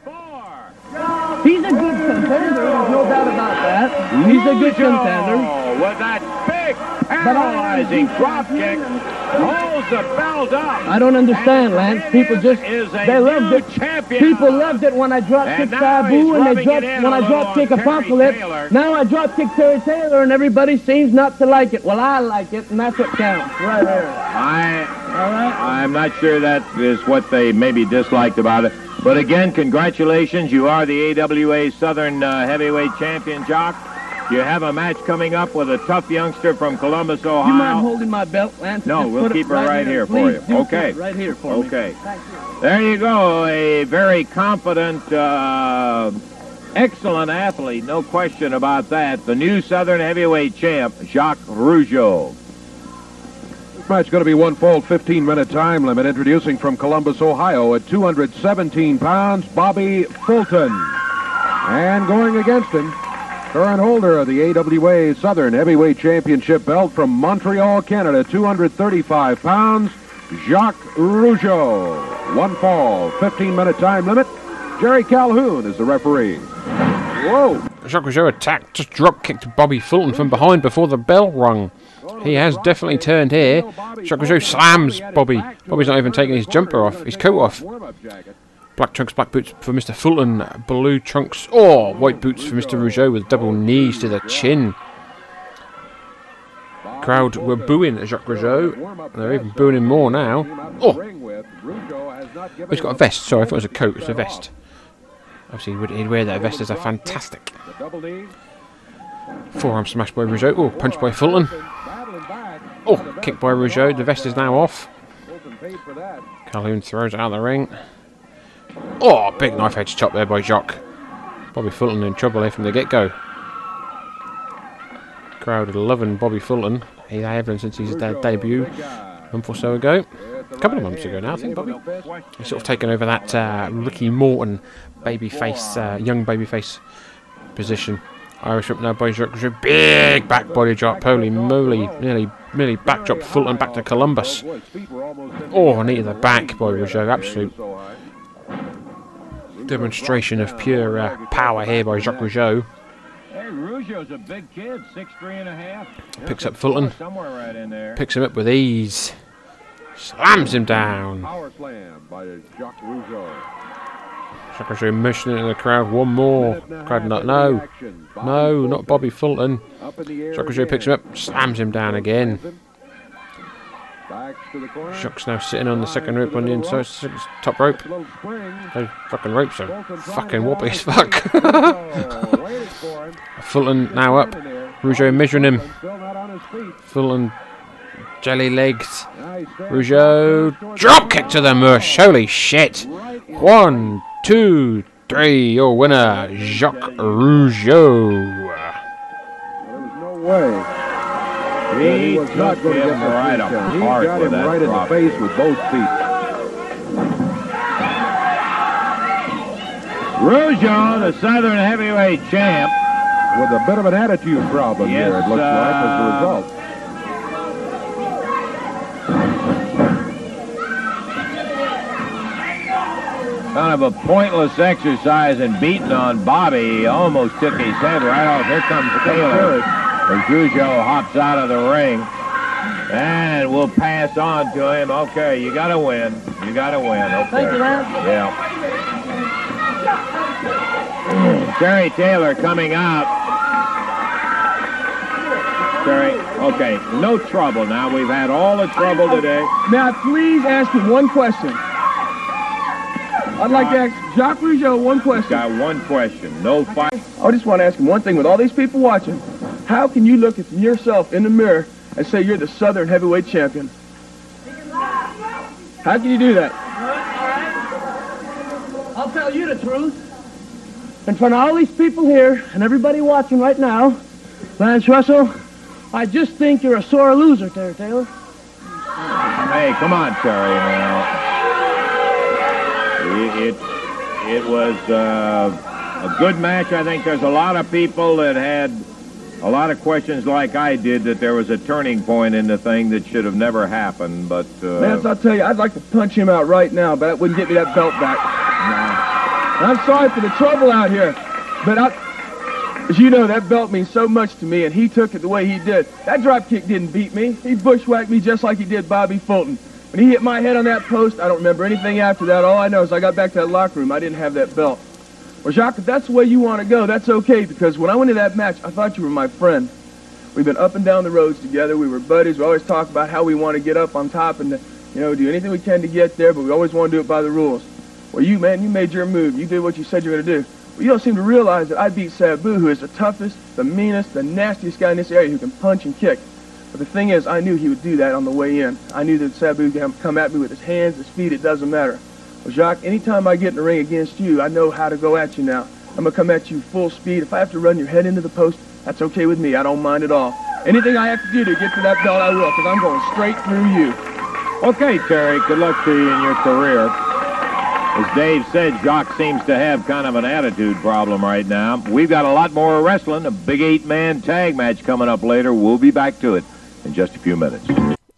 He's a good contender. There's no doubt about that. He's a good contender. With that big paralyzing drop kick, holds the belt up. I don't understand, Lance. People just they loved it. Champion. People loved it when I drop kick Sabu and they dropped when I drop kick Apocalypse. Now I drop kick Terry Taylor and everybody seems not to like it. Well, I like it, and that's what counts. Right there. I, I'm not sure that is what they maybe disliked about it. But again, congratulations. You are the AWA Southern uh, Heavyweight Champion, Jock. You have a match coming up with a tough youngster from Columbus, Ohio. You mind holding my belt, Lance? No, Just we'll put it keep her right, here, for Please you. Okay. Right here for Okay. me. Okay. There you go. A very competent, uh, excellent athlete. No question about that. The new Southern Heavyweight champ, Jacques Rougeau. This match going to be one full 15-minute time limit. Introducing from Columbus, Ohio, at 217 pounds, Bobby Fulton. And going against him, current holder of the AWA Southern Heavyweight Championship belt from Montreal, Canada, 235 pounds, Jacques Rougeau. One fall, 15-minute time limit. Jerry Calhoun is the referee. Whoa! Jacques Rougeau attacked, just drop kicked Bobby Fulton from behind before the bell rung. He has definitely turned here. Jacques Rougeau slams Bobby. Bobby's not even taking his jumper off, his coat off. Black trunks, black boots for Mr. Fulton. Blue trunks, or oh, white boots for Mr. Rougeau with double knees to the chin. Crowd were booing Jacques Rougeau. They're even booing him more now. Oh! He's got a vest. Sorry, I thought it was a coat. It's a vest. Obviously, he'd, wear that vest as a fantastic. Forearm smash by Rougeau. Oh, punch by Fulton. Oh, kick by Rougeau. The vest is now off. Calhoun throws it out of the ring. Oh, big knife edge chop there by Jock. Bobby Fulton in trouble here from the get go. Crowd loving Bobby Fulton. He's have him since his uh, debut a month or so ago. A couple of months ago now, I think, Bobby. He's sort of taken over that uh, Ricky Morton babyface, uh, young babyface position. Irish whip now by Jacques. Big back body drop. Holy moly. Nearly, nearly back drop Fulton back to Columbus. Oh, knee to the back by Rougeau. Absolute demonstration of pure uh, power here by Jacques Rougeau. Hey, Rougeau's a big kid, six three and a half. Picks up Fulton. Somewhere right in there. Picks him up with ease. Slams him down. Power slam by Jacques Rougeau. Jacques Rougeau motioning in the crowd. One more. Crowd not. No. No, not Bobby Fulton. Up in the air Jacques Rougeau picks him up. Slams him down again. Back to the corner. Jacques now sitting on the second rope on the inside. Top rope. Those fucking ropes are fucking wobbly as fuck. <laughs> Fulton now up. Rougeau measuring him. Still not on his feet. Fulton jelly legs. Rougeau drop kick to the mush. Holy shit. One, two, three. Your winner, Jacques Rougeau. There was no way. He was not going to get right takedown. He got him right in the face with both feet. Rougeau, the Southern heavyweight champ. With a bit of an attitude problem Yes, here, it looks like, as a uh, result. Kind of a pointless exercise and beating on Bobby. He almost took his head right off. Here comes Taylor. As Rougeau hops out of the ring. And we'll pass on to him. Okay, you got to win. You got to win. Okay. Thank you, Lance. Yeah. Terry Taylor coming out. Terry, okay, no trouble now. We've had all the trouble today. May I please ask you one question? I'd like to ask Jacques Rougeau one question. Got one question. No fight. I just want to ask him one thing with all these people watching. How can you look at yourself in the mirror and say you're the Southern heavyweight champion? How can you do that? I'll tell you the truth. In front of all these people here and everybody watching right now, Lance Russell, I just think you're a sore loser, Terry Taylor. Hey, come on, Terry. Now, it it, it was uh, a good match. I think there's a lot of people that had a lot of questions, like I did, that there was a turning point in the thing that should have never happened. But uh, Lance, I'll tell you, I'd like to punch him out right now, but that wouldn't get me that belt back. I'm sorry for the trouble out here, but I, as you know, that belt means so much to me, and he took it the way he did. That drop kick didn't beat me. He bushwhacked me just like he did Bobby Fulton. When he hit my head on that post, I don't remember anything after that. All I know is I got back to that locker room. I didn't have that belt. Well, Jacques, if that's the way you want to go, that's okay, because when I went to that match, I thought you were my friend. We've been up and down the roads together. We were buddies. We always talk about how we want to get up on top and, you know, do anything we can to get there, but we always want to do it by the rules. Well, you, man, you made your move. You did what you said you were going to do. Well, you don't seem to realize that I beat Sabu, who is the toughest, the meanest, the nastiest guy in this area who can punch and kick. But the thing is, I knew he would do that on the way in. I knew that Sabu would come at me with his hands, his feet, it doesn't matter. Well, Jacques, anytime I get in the ring against you, I know how to go at you now. I'm going to come at you full speed. If I have to run your head into the post, that's okay with me. I don't mind at all. Anything I have to do to get to that belt, I will, because I'm going straight through you. Okay, Terry, good luck to you in your career. As Dave said, Jacques seems to have kind of an attitude problem right now. We've got a lot more wrestling, a big eight-man tag match coming up later. We'll be back to it in just a few minutes.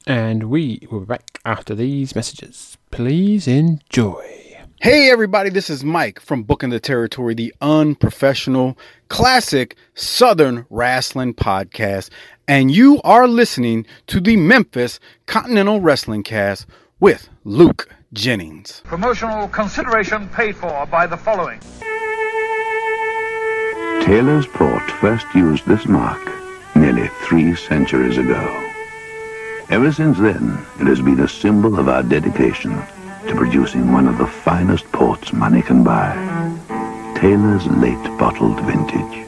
And we will be back after these messages. Please enjoy. Hey everybody, this is Mike from Booking the Territory, the unprofessional, classic Southern wrestling podcast, and you are listening to the Memphis Continental Wrestling Cast with Luke Jennings. Promotional consideration paid for by the following. Taylor's Port first used this mark nearly three centuries ago. Ever since then, it has been a symbol of our dedication to producing one of the finest ports money can buy. Taylor's late bottled vintage.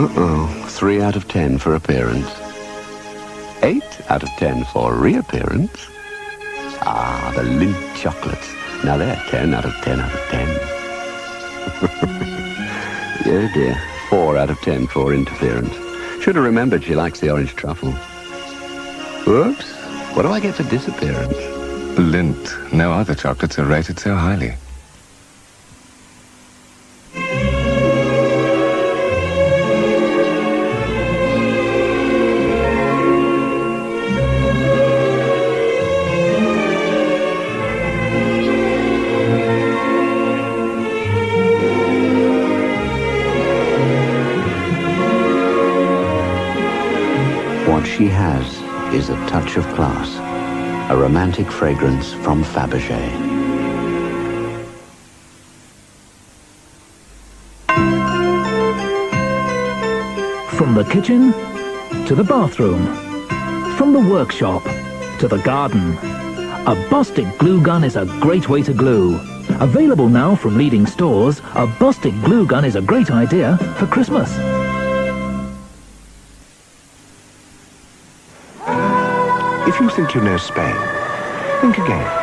Uh-oh. Three out of ten for appearance. Eight out of ten for reappearance. Ah, the Lindt chocolates. Now they're ten out of ten out of ten. <laughs> oh dear. Four out of ten for interference. Should have remembered she likes the orange truffle. Whoops. What do I get for disappearance? Lindt. No other chocolates are rated so highly. She has is a touch of class, a romantic fragrance from Fabergé. From the kitchen to the bathroom, from the workshop to the garden, a Bostik glue gun is a great way to glue. Available now from leading stores, a Bostik glue gun is a great idea for Christmas. If you think you know Spain, think again.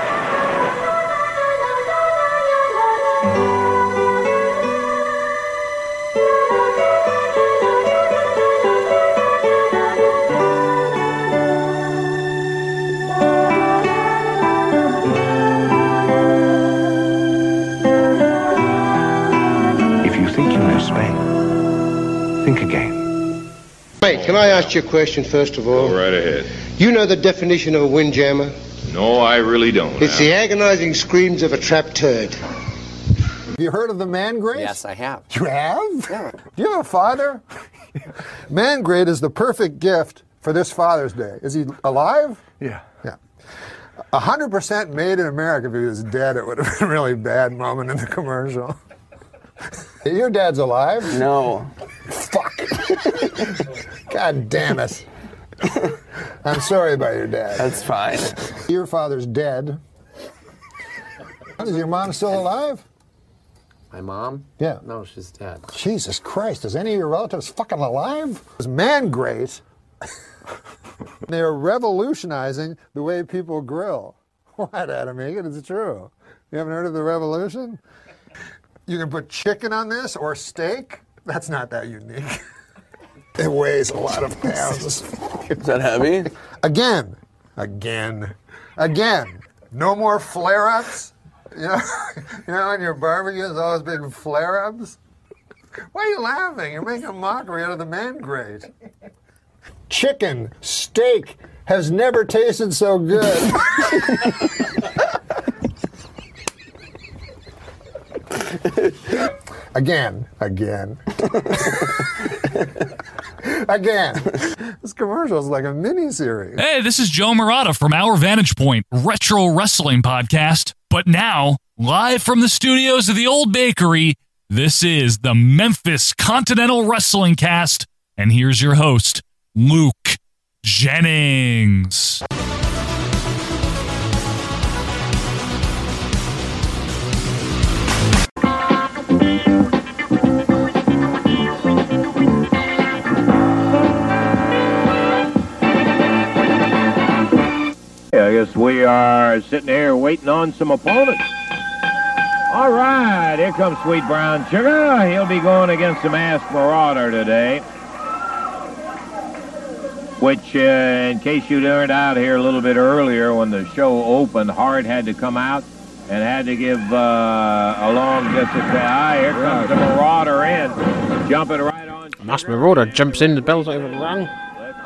I ask you a question first of all? Go right ahead. You know the definition of a windjammer? No, I really don't. It's the agonizing screams of a trapped turd. Have you heard of the man grate? Yes, I have. You have? Yeah. Do you have a father? man grate is the perfect gift for this Father's Day. Is he alive? Yeah. Yeah. 100% made in America. If he was dead, it would have been a really bad moment in the commercial. Your dad's alive? <laughs> No. Fuck. <laughs> God damn it. <laughs> I'm sorry about your dad. That's fine. Your father's dead. Is your mom still alive? My mom? Yeah. No, she's dead. Jesus Christ, is any of your relatives fucking alive? It's man great. <laughs> They're revolutionizing the way people grill. <laughs> What, Adam Egan? It's true. You haven't heard of the revolution? You can put chicken on this or steak. That's not that unique. It weighs a lot of pounds. <laughs> Is that heavy? Again, again, again. No more flare-ups. <laughs> You know, you know, on your barbecue, there's always been flare-ups. Why are you laughing? You're making a mockery out of the man grate. Chicken, steak has never tasted so good. <laughs> again, again, <laughs> again. This commercial is like a mini series. Hey, this is Joe Murata from Our Vantage Point Retro Wrestling Podcast. But now, live from the studios of the Old Bakery, this is the Memphis Continental Wrestling Cast. And here's your host, Luke Jennings. I guess we are sitting here waiting on some opponents. All right, here comes Sweet Brown Sugar. He'll be going against the Masked Marauder today. Which, uh, in case you learned out here a little bit earlier when the show opened, Hart had to come out and had to give uh, a long distance. Ah, here comes the Marauder in, jumping right on. Mask Marauder jumps in, the bell's not even rung.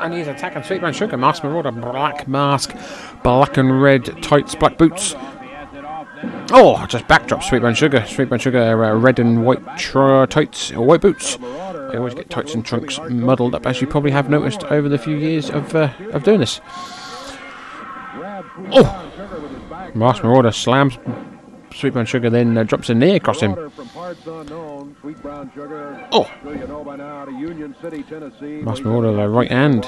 And he's attacking Sweet Brown Sugar. Mask Marauder, black mask, black and red tights, black boots. Oh, just backdrop Sweet Brown Sugar. Sweet Brown Sugar, uh, red and white tights, or white boots. I always get tights and trunks muddled up, as you probably have noticed over the few years of uh, of doing this. Oh! Masked Marauder slams Sweet Brown Sugar, then uh, drops a knee across him. Oh! Marauder, the right hand.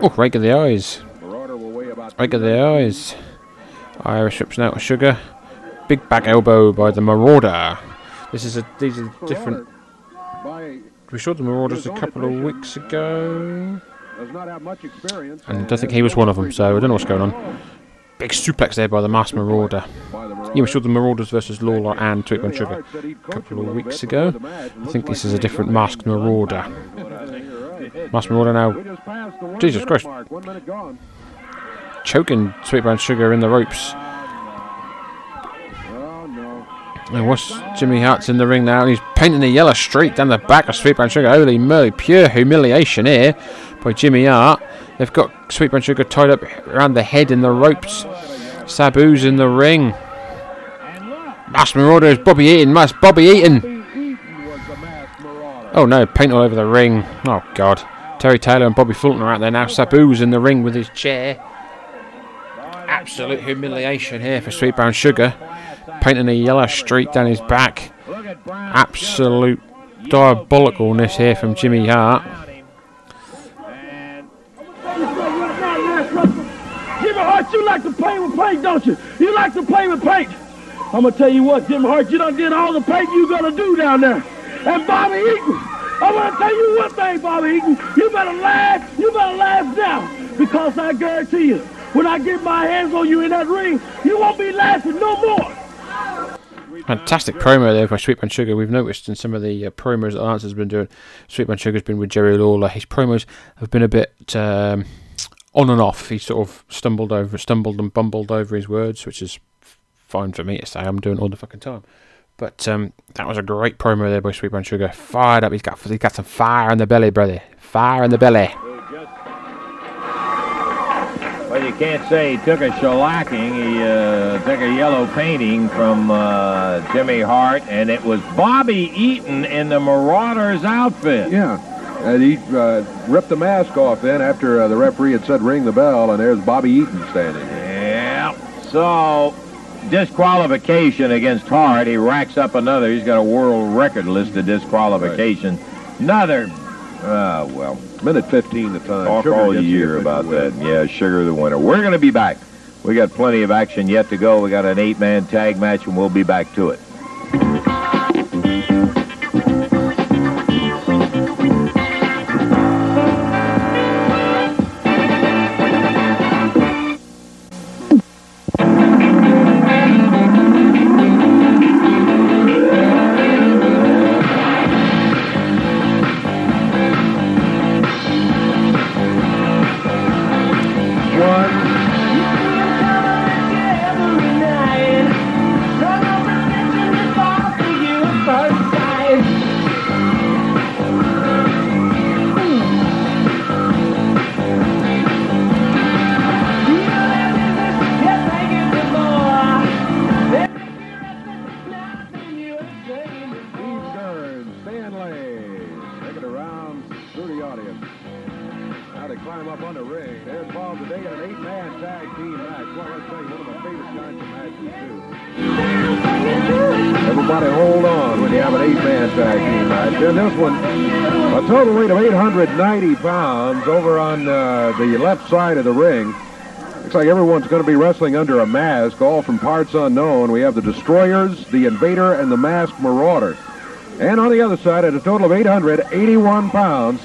Oh, right of the eyes. Right of the eyes. Irish rips out of Sugar. Big back elbow by the Marauder. This is a these are different. We saw the Marauders a couple of weeks ago. Does not have much experience. And I don't think he was one of them, so I don't know what's going on. Big suplex there by the Masked Marauder. Yeah, we saw the Marauders versus Lawler and Sweet Sugar a couple of weeks ago. I think this is a different Masked Marauder. Masked Marauder now. Jesus Christ. Choking Sweet Sugar in the ropes. And what's Jimmy Hart's in the ring now, he's painting a yellow streak down the back of Sweet Brown Sugar. Holy moly, pure humiliation here by Jimmy Hart. They've got Sweet Brown Sugar tied up around the head in the ropes. Sabu's in the ring. Masked Marauder is Bobby Eaton. Mas Bobby Eaton. Oh no, paint all over the ring. Oh god. Terry Taylor and Bobby Fulton are out there now. Sabu's in the ring with his chair. Absolute humiliation here for Sweet Brown Sugar. Painting a yellow streak down his back. Absolute diabolicalness here from Jimmy Hart. Like to play with paint, don't you? You like to play with paint. I'm gonna tell you what, Jim Hart, you done did all the paint you gonna do down there. And Bobby Eaton, I'm gonna tell you one thing, Bobby Eaton, you better laugh, you better laugh now, because I guarantee you, when I get my hands on you in that ring, you won't be laughing no more. Fantastic promo there by Sweet Brown Sugar. We've noticed in some of the uh, promos that Lance has been doing, Sweet Brown Sugar's been with Jerry Lawler. His promos have been a bit um, on and off. He sort of stumbled over, stumbled and bumbled over his words, which is fine for me to say. I'm doing all the fucking time. But um, that was a great promo there by Sweet Brown Sugar. Fired up. He's got he's got some fire in the belly, brother. Fire in the belly. Well, you can't say he took a shellacking. He uh, took a yellow painting from uh, Jimmy Hart, and it was Bobby Eaton in the Marauders outfit. Yeah. And he uh, ripped the mask off then after uh, the referee had said ring the bell, and there's Bobby Eaton standing. Yeah. So, disqualification against Hart. He racks up another. He's got a world record list of disqualification. Another, uh, well, Minute 15 the time. Talk Sugar all year about that. Yeah, Sugar the winner. We're going to be back. We got plenty of action yet to go. We got an eight-man tag match, and we'll be back to it. Hundred ninety pounds over on uh, the left side of the ring. Looks like everyone's going to be wrestling under a mask, all from parts unknown. We have the Destroyers, the Invader, and the Masked Marauder. And on the other side, at a total of 881 pounds,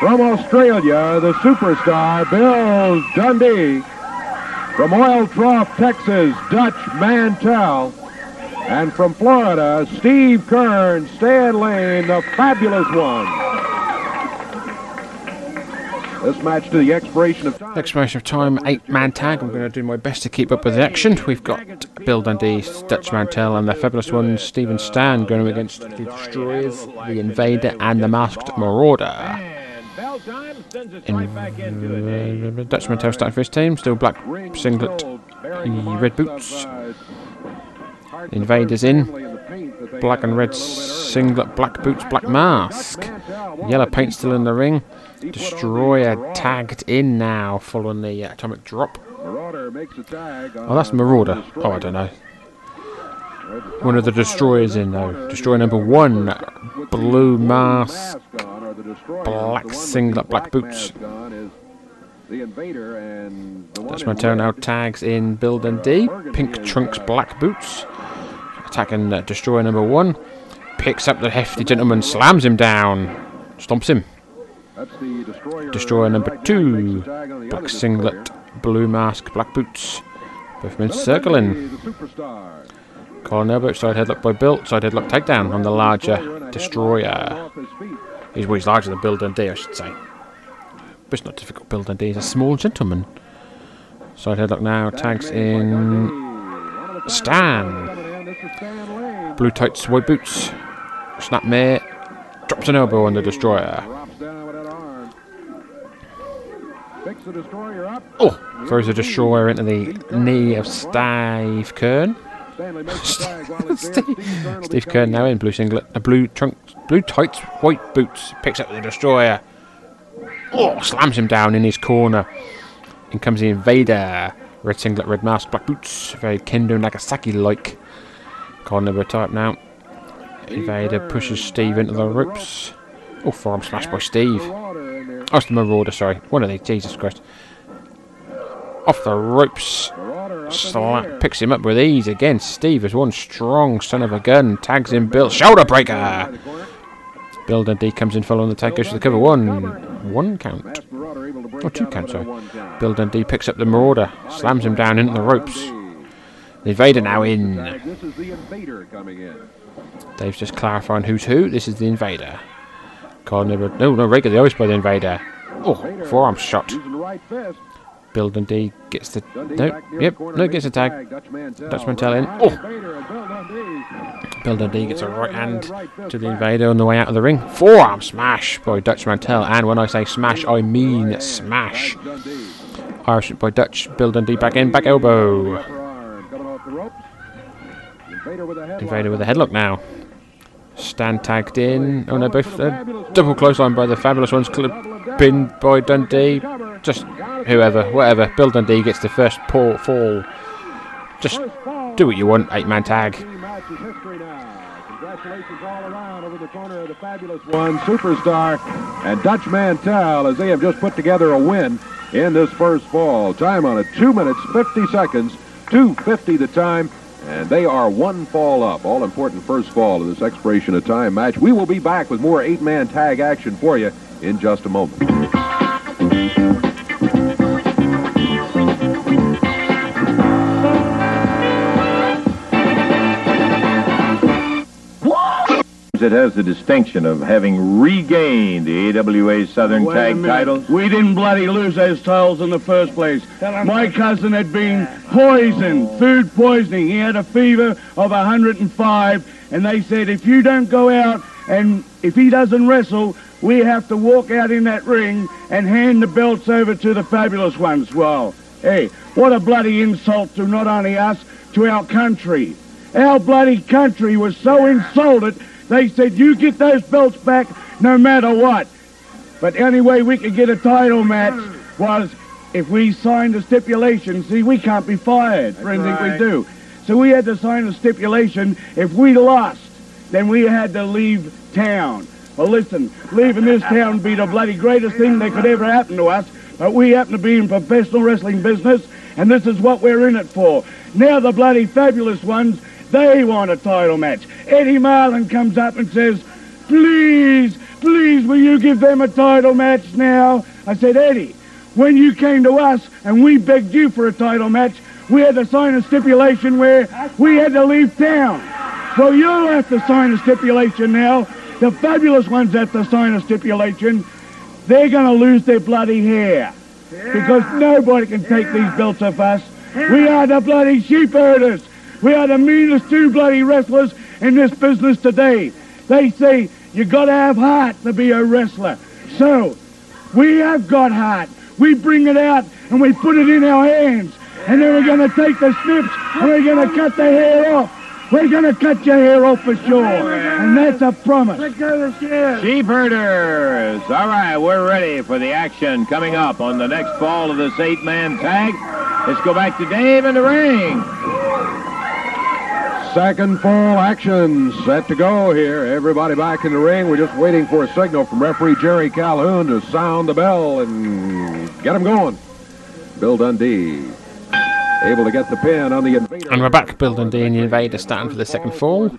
from Australia, the superstar Bill Dundee. From Oil Trough, Texas, Dutch Mantell. And from Florida, Steve Keirns, Stan Lane, the fabulous one. This match to the expiration of time. Expiration of time, eight man tag. I'm going to do my best to keep up with the action. We've got Bill Dundee, Dutch Mantell, and the fabulous ones, Stephen Stan, going against the Destroyers, the Invader, and the Masked Marauder. In, Dutch Mantell starting for his team, still black singlet, red boots. Invaders in. Black and red singlet, black boots, black mask. Yellow paint still in the ring. Destroyer tagged in now following the uh, atomic drop. Oh, that's Marauder. Oh, I don't know. One of the destroyers in though. Destroyer number one. Blue mask. Black singlet, black boots. And That's my turn now. Tags in Bill D, Pink trunks, black boots. Attacking uh, Destroyer number one. Picks up the hefty gentleman, slams him down. Stomps him. Destroyer. Destroyer number two. Black singlet, blue mask, black boots. Both men circling. collar and elbow, side headlock by Bill, side headlock takedown on the larger Destroyer. He's, well, he's larger than Bill Dundee, I should say. But it's not difficult. Bill Dundee is a small gentleman. Side headlock now, tags in Stan. Blue tights, white boots. Snapmare drops an elbow on the Destroyer. Picks the destroyer up. Oh, throws the Destroyer oh, into the knee of Steve Keirns. Stanley makes the tag while it's there. Steve Keirns Steve Keirns now in blue singlet, a blue trunk, blue tights, white boots. Picks up the destroyer. Oh, slams him down in his corner. In comes the invader. Red singlet, red mask, black boots. Very Kendo Nagasaki like. Corner type now. Invader pushes Steve into the ropes. Oh, forearm smash by Steve. The Marauder, sorry. One of these, Jesus Christ. Off the ropes. Slap, picks him up with ease again. Steve is one strong son of a gun. Tags in Bill. Shoulder breaker. Bill Dundee comes in following the tag. Goes for the cover. One. One count. Or two counts, sorry. Bill Dundee picks up the Marauder. Slams him down into the ropes. The Invader now in. This is the invader coming in. Dave's just clarifying who's who. This is the Invader. Number. No, no, regular. Always by the Invader. Oh, forearm shot. Using the right fist. Bill Dundee gets the. No, yep, no, gets a the tag. Dutch Mantell. Dutch Mantell in. Oh! Bill Dundee. Gets a right hand to the Invader on the way out of the ring. Forearm smash by Dutch Mantell. And when I say smash, I mean smash. Irish by Dutch. Bill Dundee back in, back elbow. Coming off the ropes. Invader with a headlock. Invader with a headlock now. Stand tagged in. Oh no, both uh, double clothesline by the fabulous ones. In by Dundee. Just whoever, whatever. Bill Dundee gets the first paw, fall. Just do what you want. Eight man tag. One, Superstar and Dutch Mantell as they have just put together a win in this first fall. Time on it, 2 minutes, 50 seconds, 2.50 the time, and they are one fall up. All important first fall of this expiration of time match. We will be back with more eight-man tag action for you in just a moment. It has the distinction of having regained the AWA Southern Wait Tag titles. We didn't bloody lose those titles in the first place. My cousin had been poisoned, food poisoning. He had a fever of 105, and they said if you don't go out and if he doesn't wrestle, we have to walk out in that ring and hand the belts over to the fabulous ones. Well, hey, what a bloody insult to not only us, to our country. Our bloody country was so insulted, they said, you get those belts back no matter what. But the only way we could get a title match was if we signed a stipulation. See, we can't be fired for anything we do. So we had to sign a stipulation. If we lost, then we had to leave town. Well, listen, leaving this town would be the bloody greatest thing that could ever happen to us. But we happen to be in professional wrestling business, and this is what we're in it for. Now the bloody fabulous ones, they want a title match. Eddie Marlin comes up and says, please, please, will you give them a title match now? I said, Eddie, when you came to us and we begged you for a title match, we had to sign a stipulation where we had to leave town. Well, you'll have to sign a stipulation now. The fabulous ones have to sign a stipulation. They're going to lose their bloody hair because nobody can take these belts off us. We are the bloody sheep herders. We are the meanest two bloody wrestlers in this business today. They say you got to have heart to be a wrestler. So we have got heart. We bring it out and we put it in our hands. And then we're going to take the snips and we're going to cut the hair off. We're gonna cut your hair off for sure, and that's a promise. Sheep herders. All right, we're ready for the action coming up on the next fall of this eight-man tag. Let's go back to Dave in the ring. Second full action set to go here. Everybody back in the ring. We're just waiting for a signal from referee Jerry Calhoun to sound the bell and get them going. Bill Dundee able to get the pin on the invader. And we're back. Bill Dundee and the Invader starting for the second fall.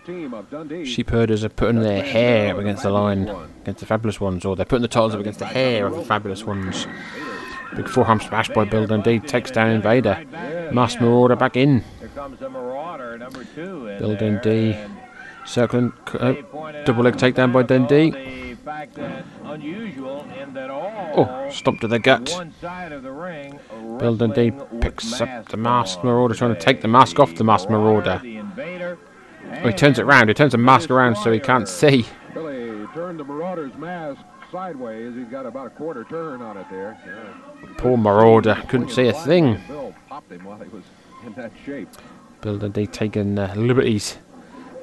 Sheep herders are putting their hair up against the line, against the Fabulous Ones, or they're putting the titles up against the hair of the Fabulous Ones. Big forearm smash by Bill Dundee takes down Invader. Masked Marauder back in. Here comes the Marauder, number two. in Bill Dundee circling. Uh, double leg takedown by Dundee. The fact that unusual in that all Oh, stomp to the gut. one side of the ring Bill Dundee picks up the mask Marauder, trying to take the mask off the masked Marauder. Oh, he turns it round. He turns the mask around so he can't see. Billy turned the Marauder's mask sideways. He's got about a quarter turn on it there. Yeah. Poor Marauder couldn't see a thing. Bill popped him while he was in that shape. Bill Dundee taking uh, liberties.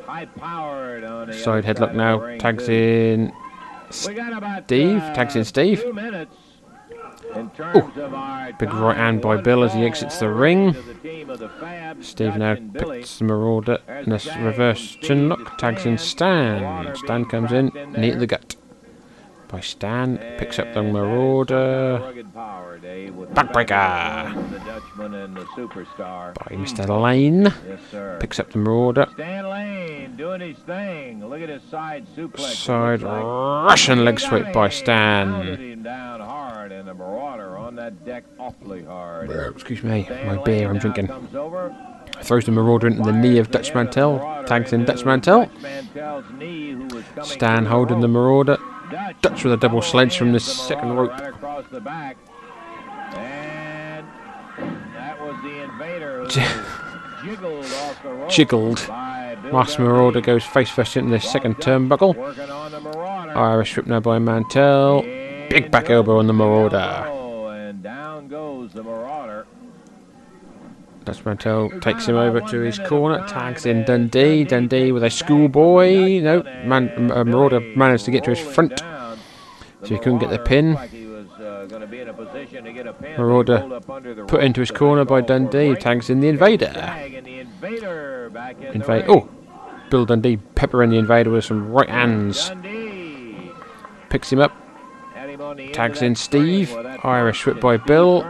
high powered on the Side headlock now. Tags in about, Steve. uh, Tags in Steve. Two in terms of Big right hand by Bill as he exits the ring. the team of the Fab, Steve now picks the Marauder in a reverse chin lock. Tags in Stan. Stan comes in. Knee to the gut. By Stan. Picks up the Marauder. Backbreaker. By Mr. Lane. Yes. Picks up the Marauder. Stan Lane doing his thing. Look at his side suplex. Side Russian leg sweep by Stan. hard. Excuse me, my beer I'm drinking. Throws the Marauder into the knee of Dutch Mantell. Tags in Dutch Mantell. Stan holding the. Marauder. Dutch with a double sledge from the second rope. Right across the back. And that was the invader who J- jiggled off the rope. Jiggled. by Bill Masked Dundee. Marauder goes face first into the second turnbuckle. Working on the Marauder. Irish whip now by Mantell. Big back elbow on the Marauder. And down goes the Marauder. Dutch Mantell takes him over to his corner. Tags in Dundee. Dundee with a schoolboy. No, Man, uh, Marauder managed to get to his front. So he couldn't get the pin. Uh, going to be in a position to get a pin. Marauder Rolled up under the put into his corner by go for a Dundee. Tags in the Invader. Tag and the invader back in the Invade. ring. Oh, Bill Dundee peppering the Invader with some right hands. Picks him up. Had him on the end Tags in Steve. Irish whip by Bill.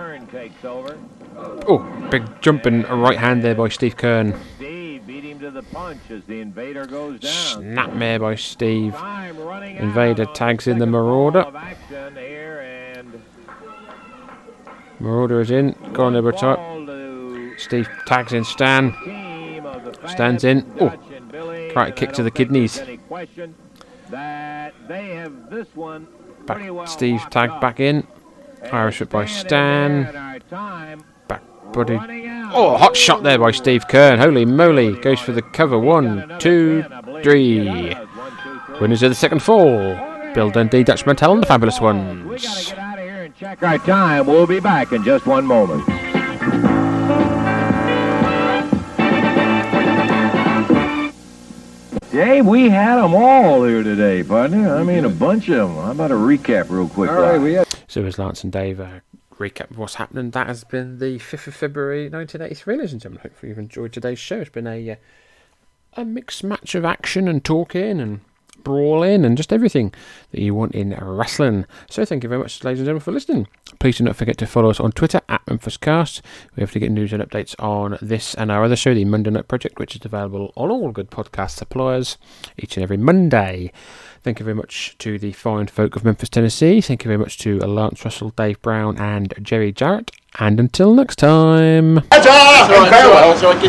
Keirns takes over. Oh, big jumping right hand there by Steve Keirns. Steve beat him to the punch as the invader goes down. Snapmare by Steve. Time running out Invader tags in the Marauder. ball of action here, and Marauder is in. Gone over top. Steve tags in Stan. team of the Fab, Stands in. Oh, Dutch and Billy, karate and kick to the kidneys. there's any question that they have this one pretty well Back, Steve tagged back in. Irish whip by Stan. Back body. Oh, hot shot there by Steve Keirns. Holy moly. Goes for the cover. One, two, three. Winners of the second fall. Bill Dundee, Dutch Mantell, and the Fabulous Ones. We've got to get out of here and check our time. We'll be back in just one moment. Dave, we had them all here today, partner. I mean, a bunch of them. How about a recap real quick? All right, we had So as Lance and Dave uh, recap of what's happening, that has been the 5th of February 1983, ladies and gentlemen. Hopefully you've enjoyed today's show. It's been a, uh, a mixed match of action and talking and brawling and just everything that you want in wrestling. So thank you very much, ladies and gentlemen, for listening. Please do not forget to follow us on Twitter at MemphisCast. We have to get news and updates on this and our other show, the Monday Night Project, which is available on all good podcast suppliers each and every Monday. Thank you very much to the fine folk of Memphis, Tennessee. Thank you very much to Lance Russell, Dave Brown, and Jerry Jarrett. And until next time. and farewell.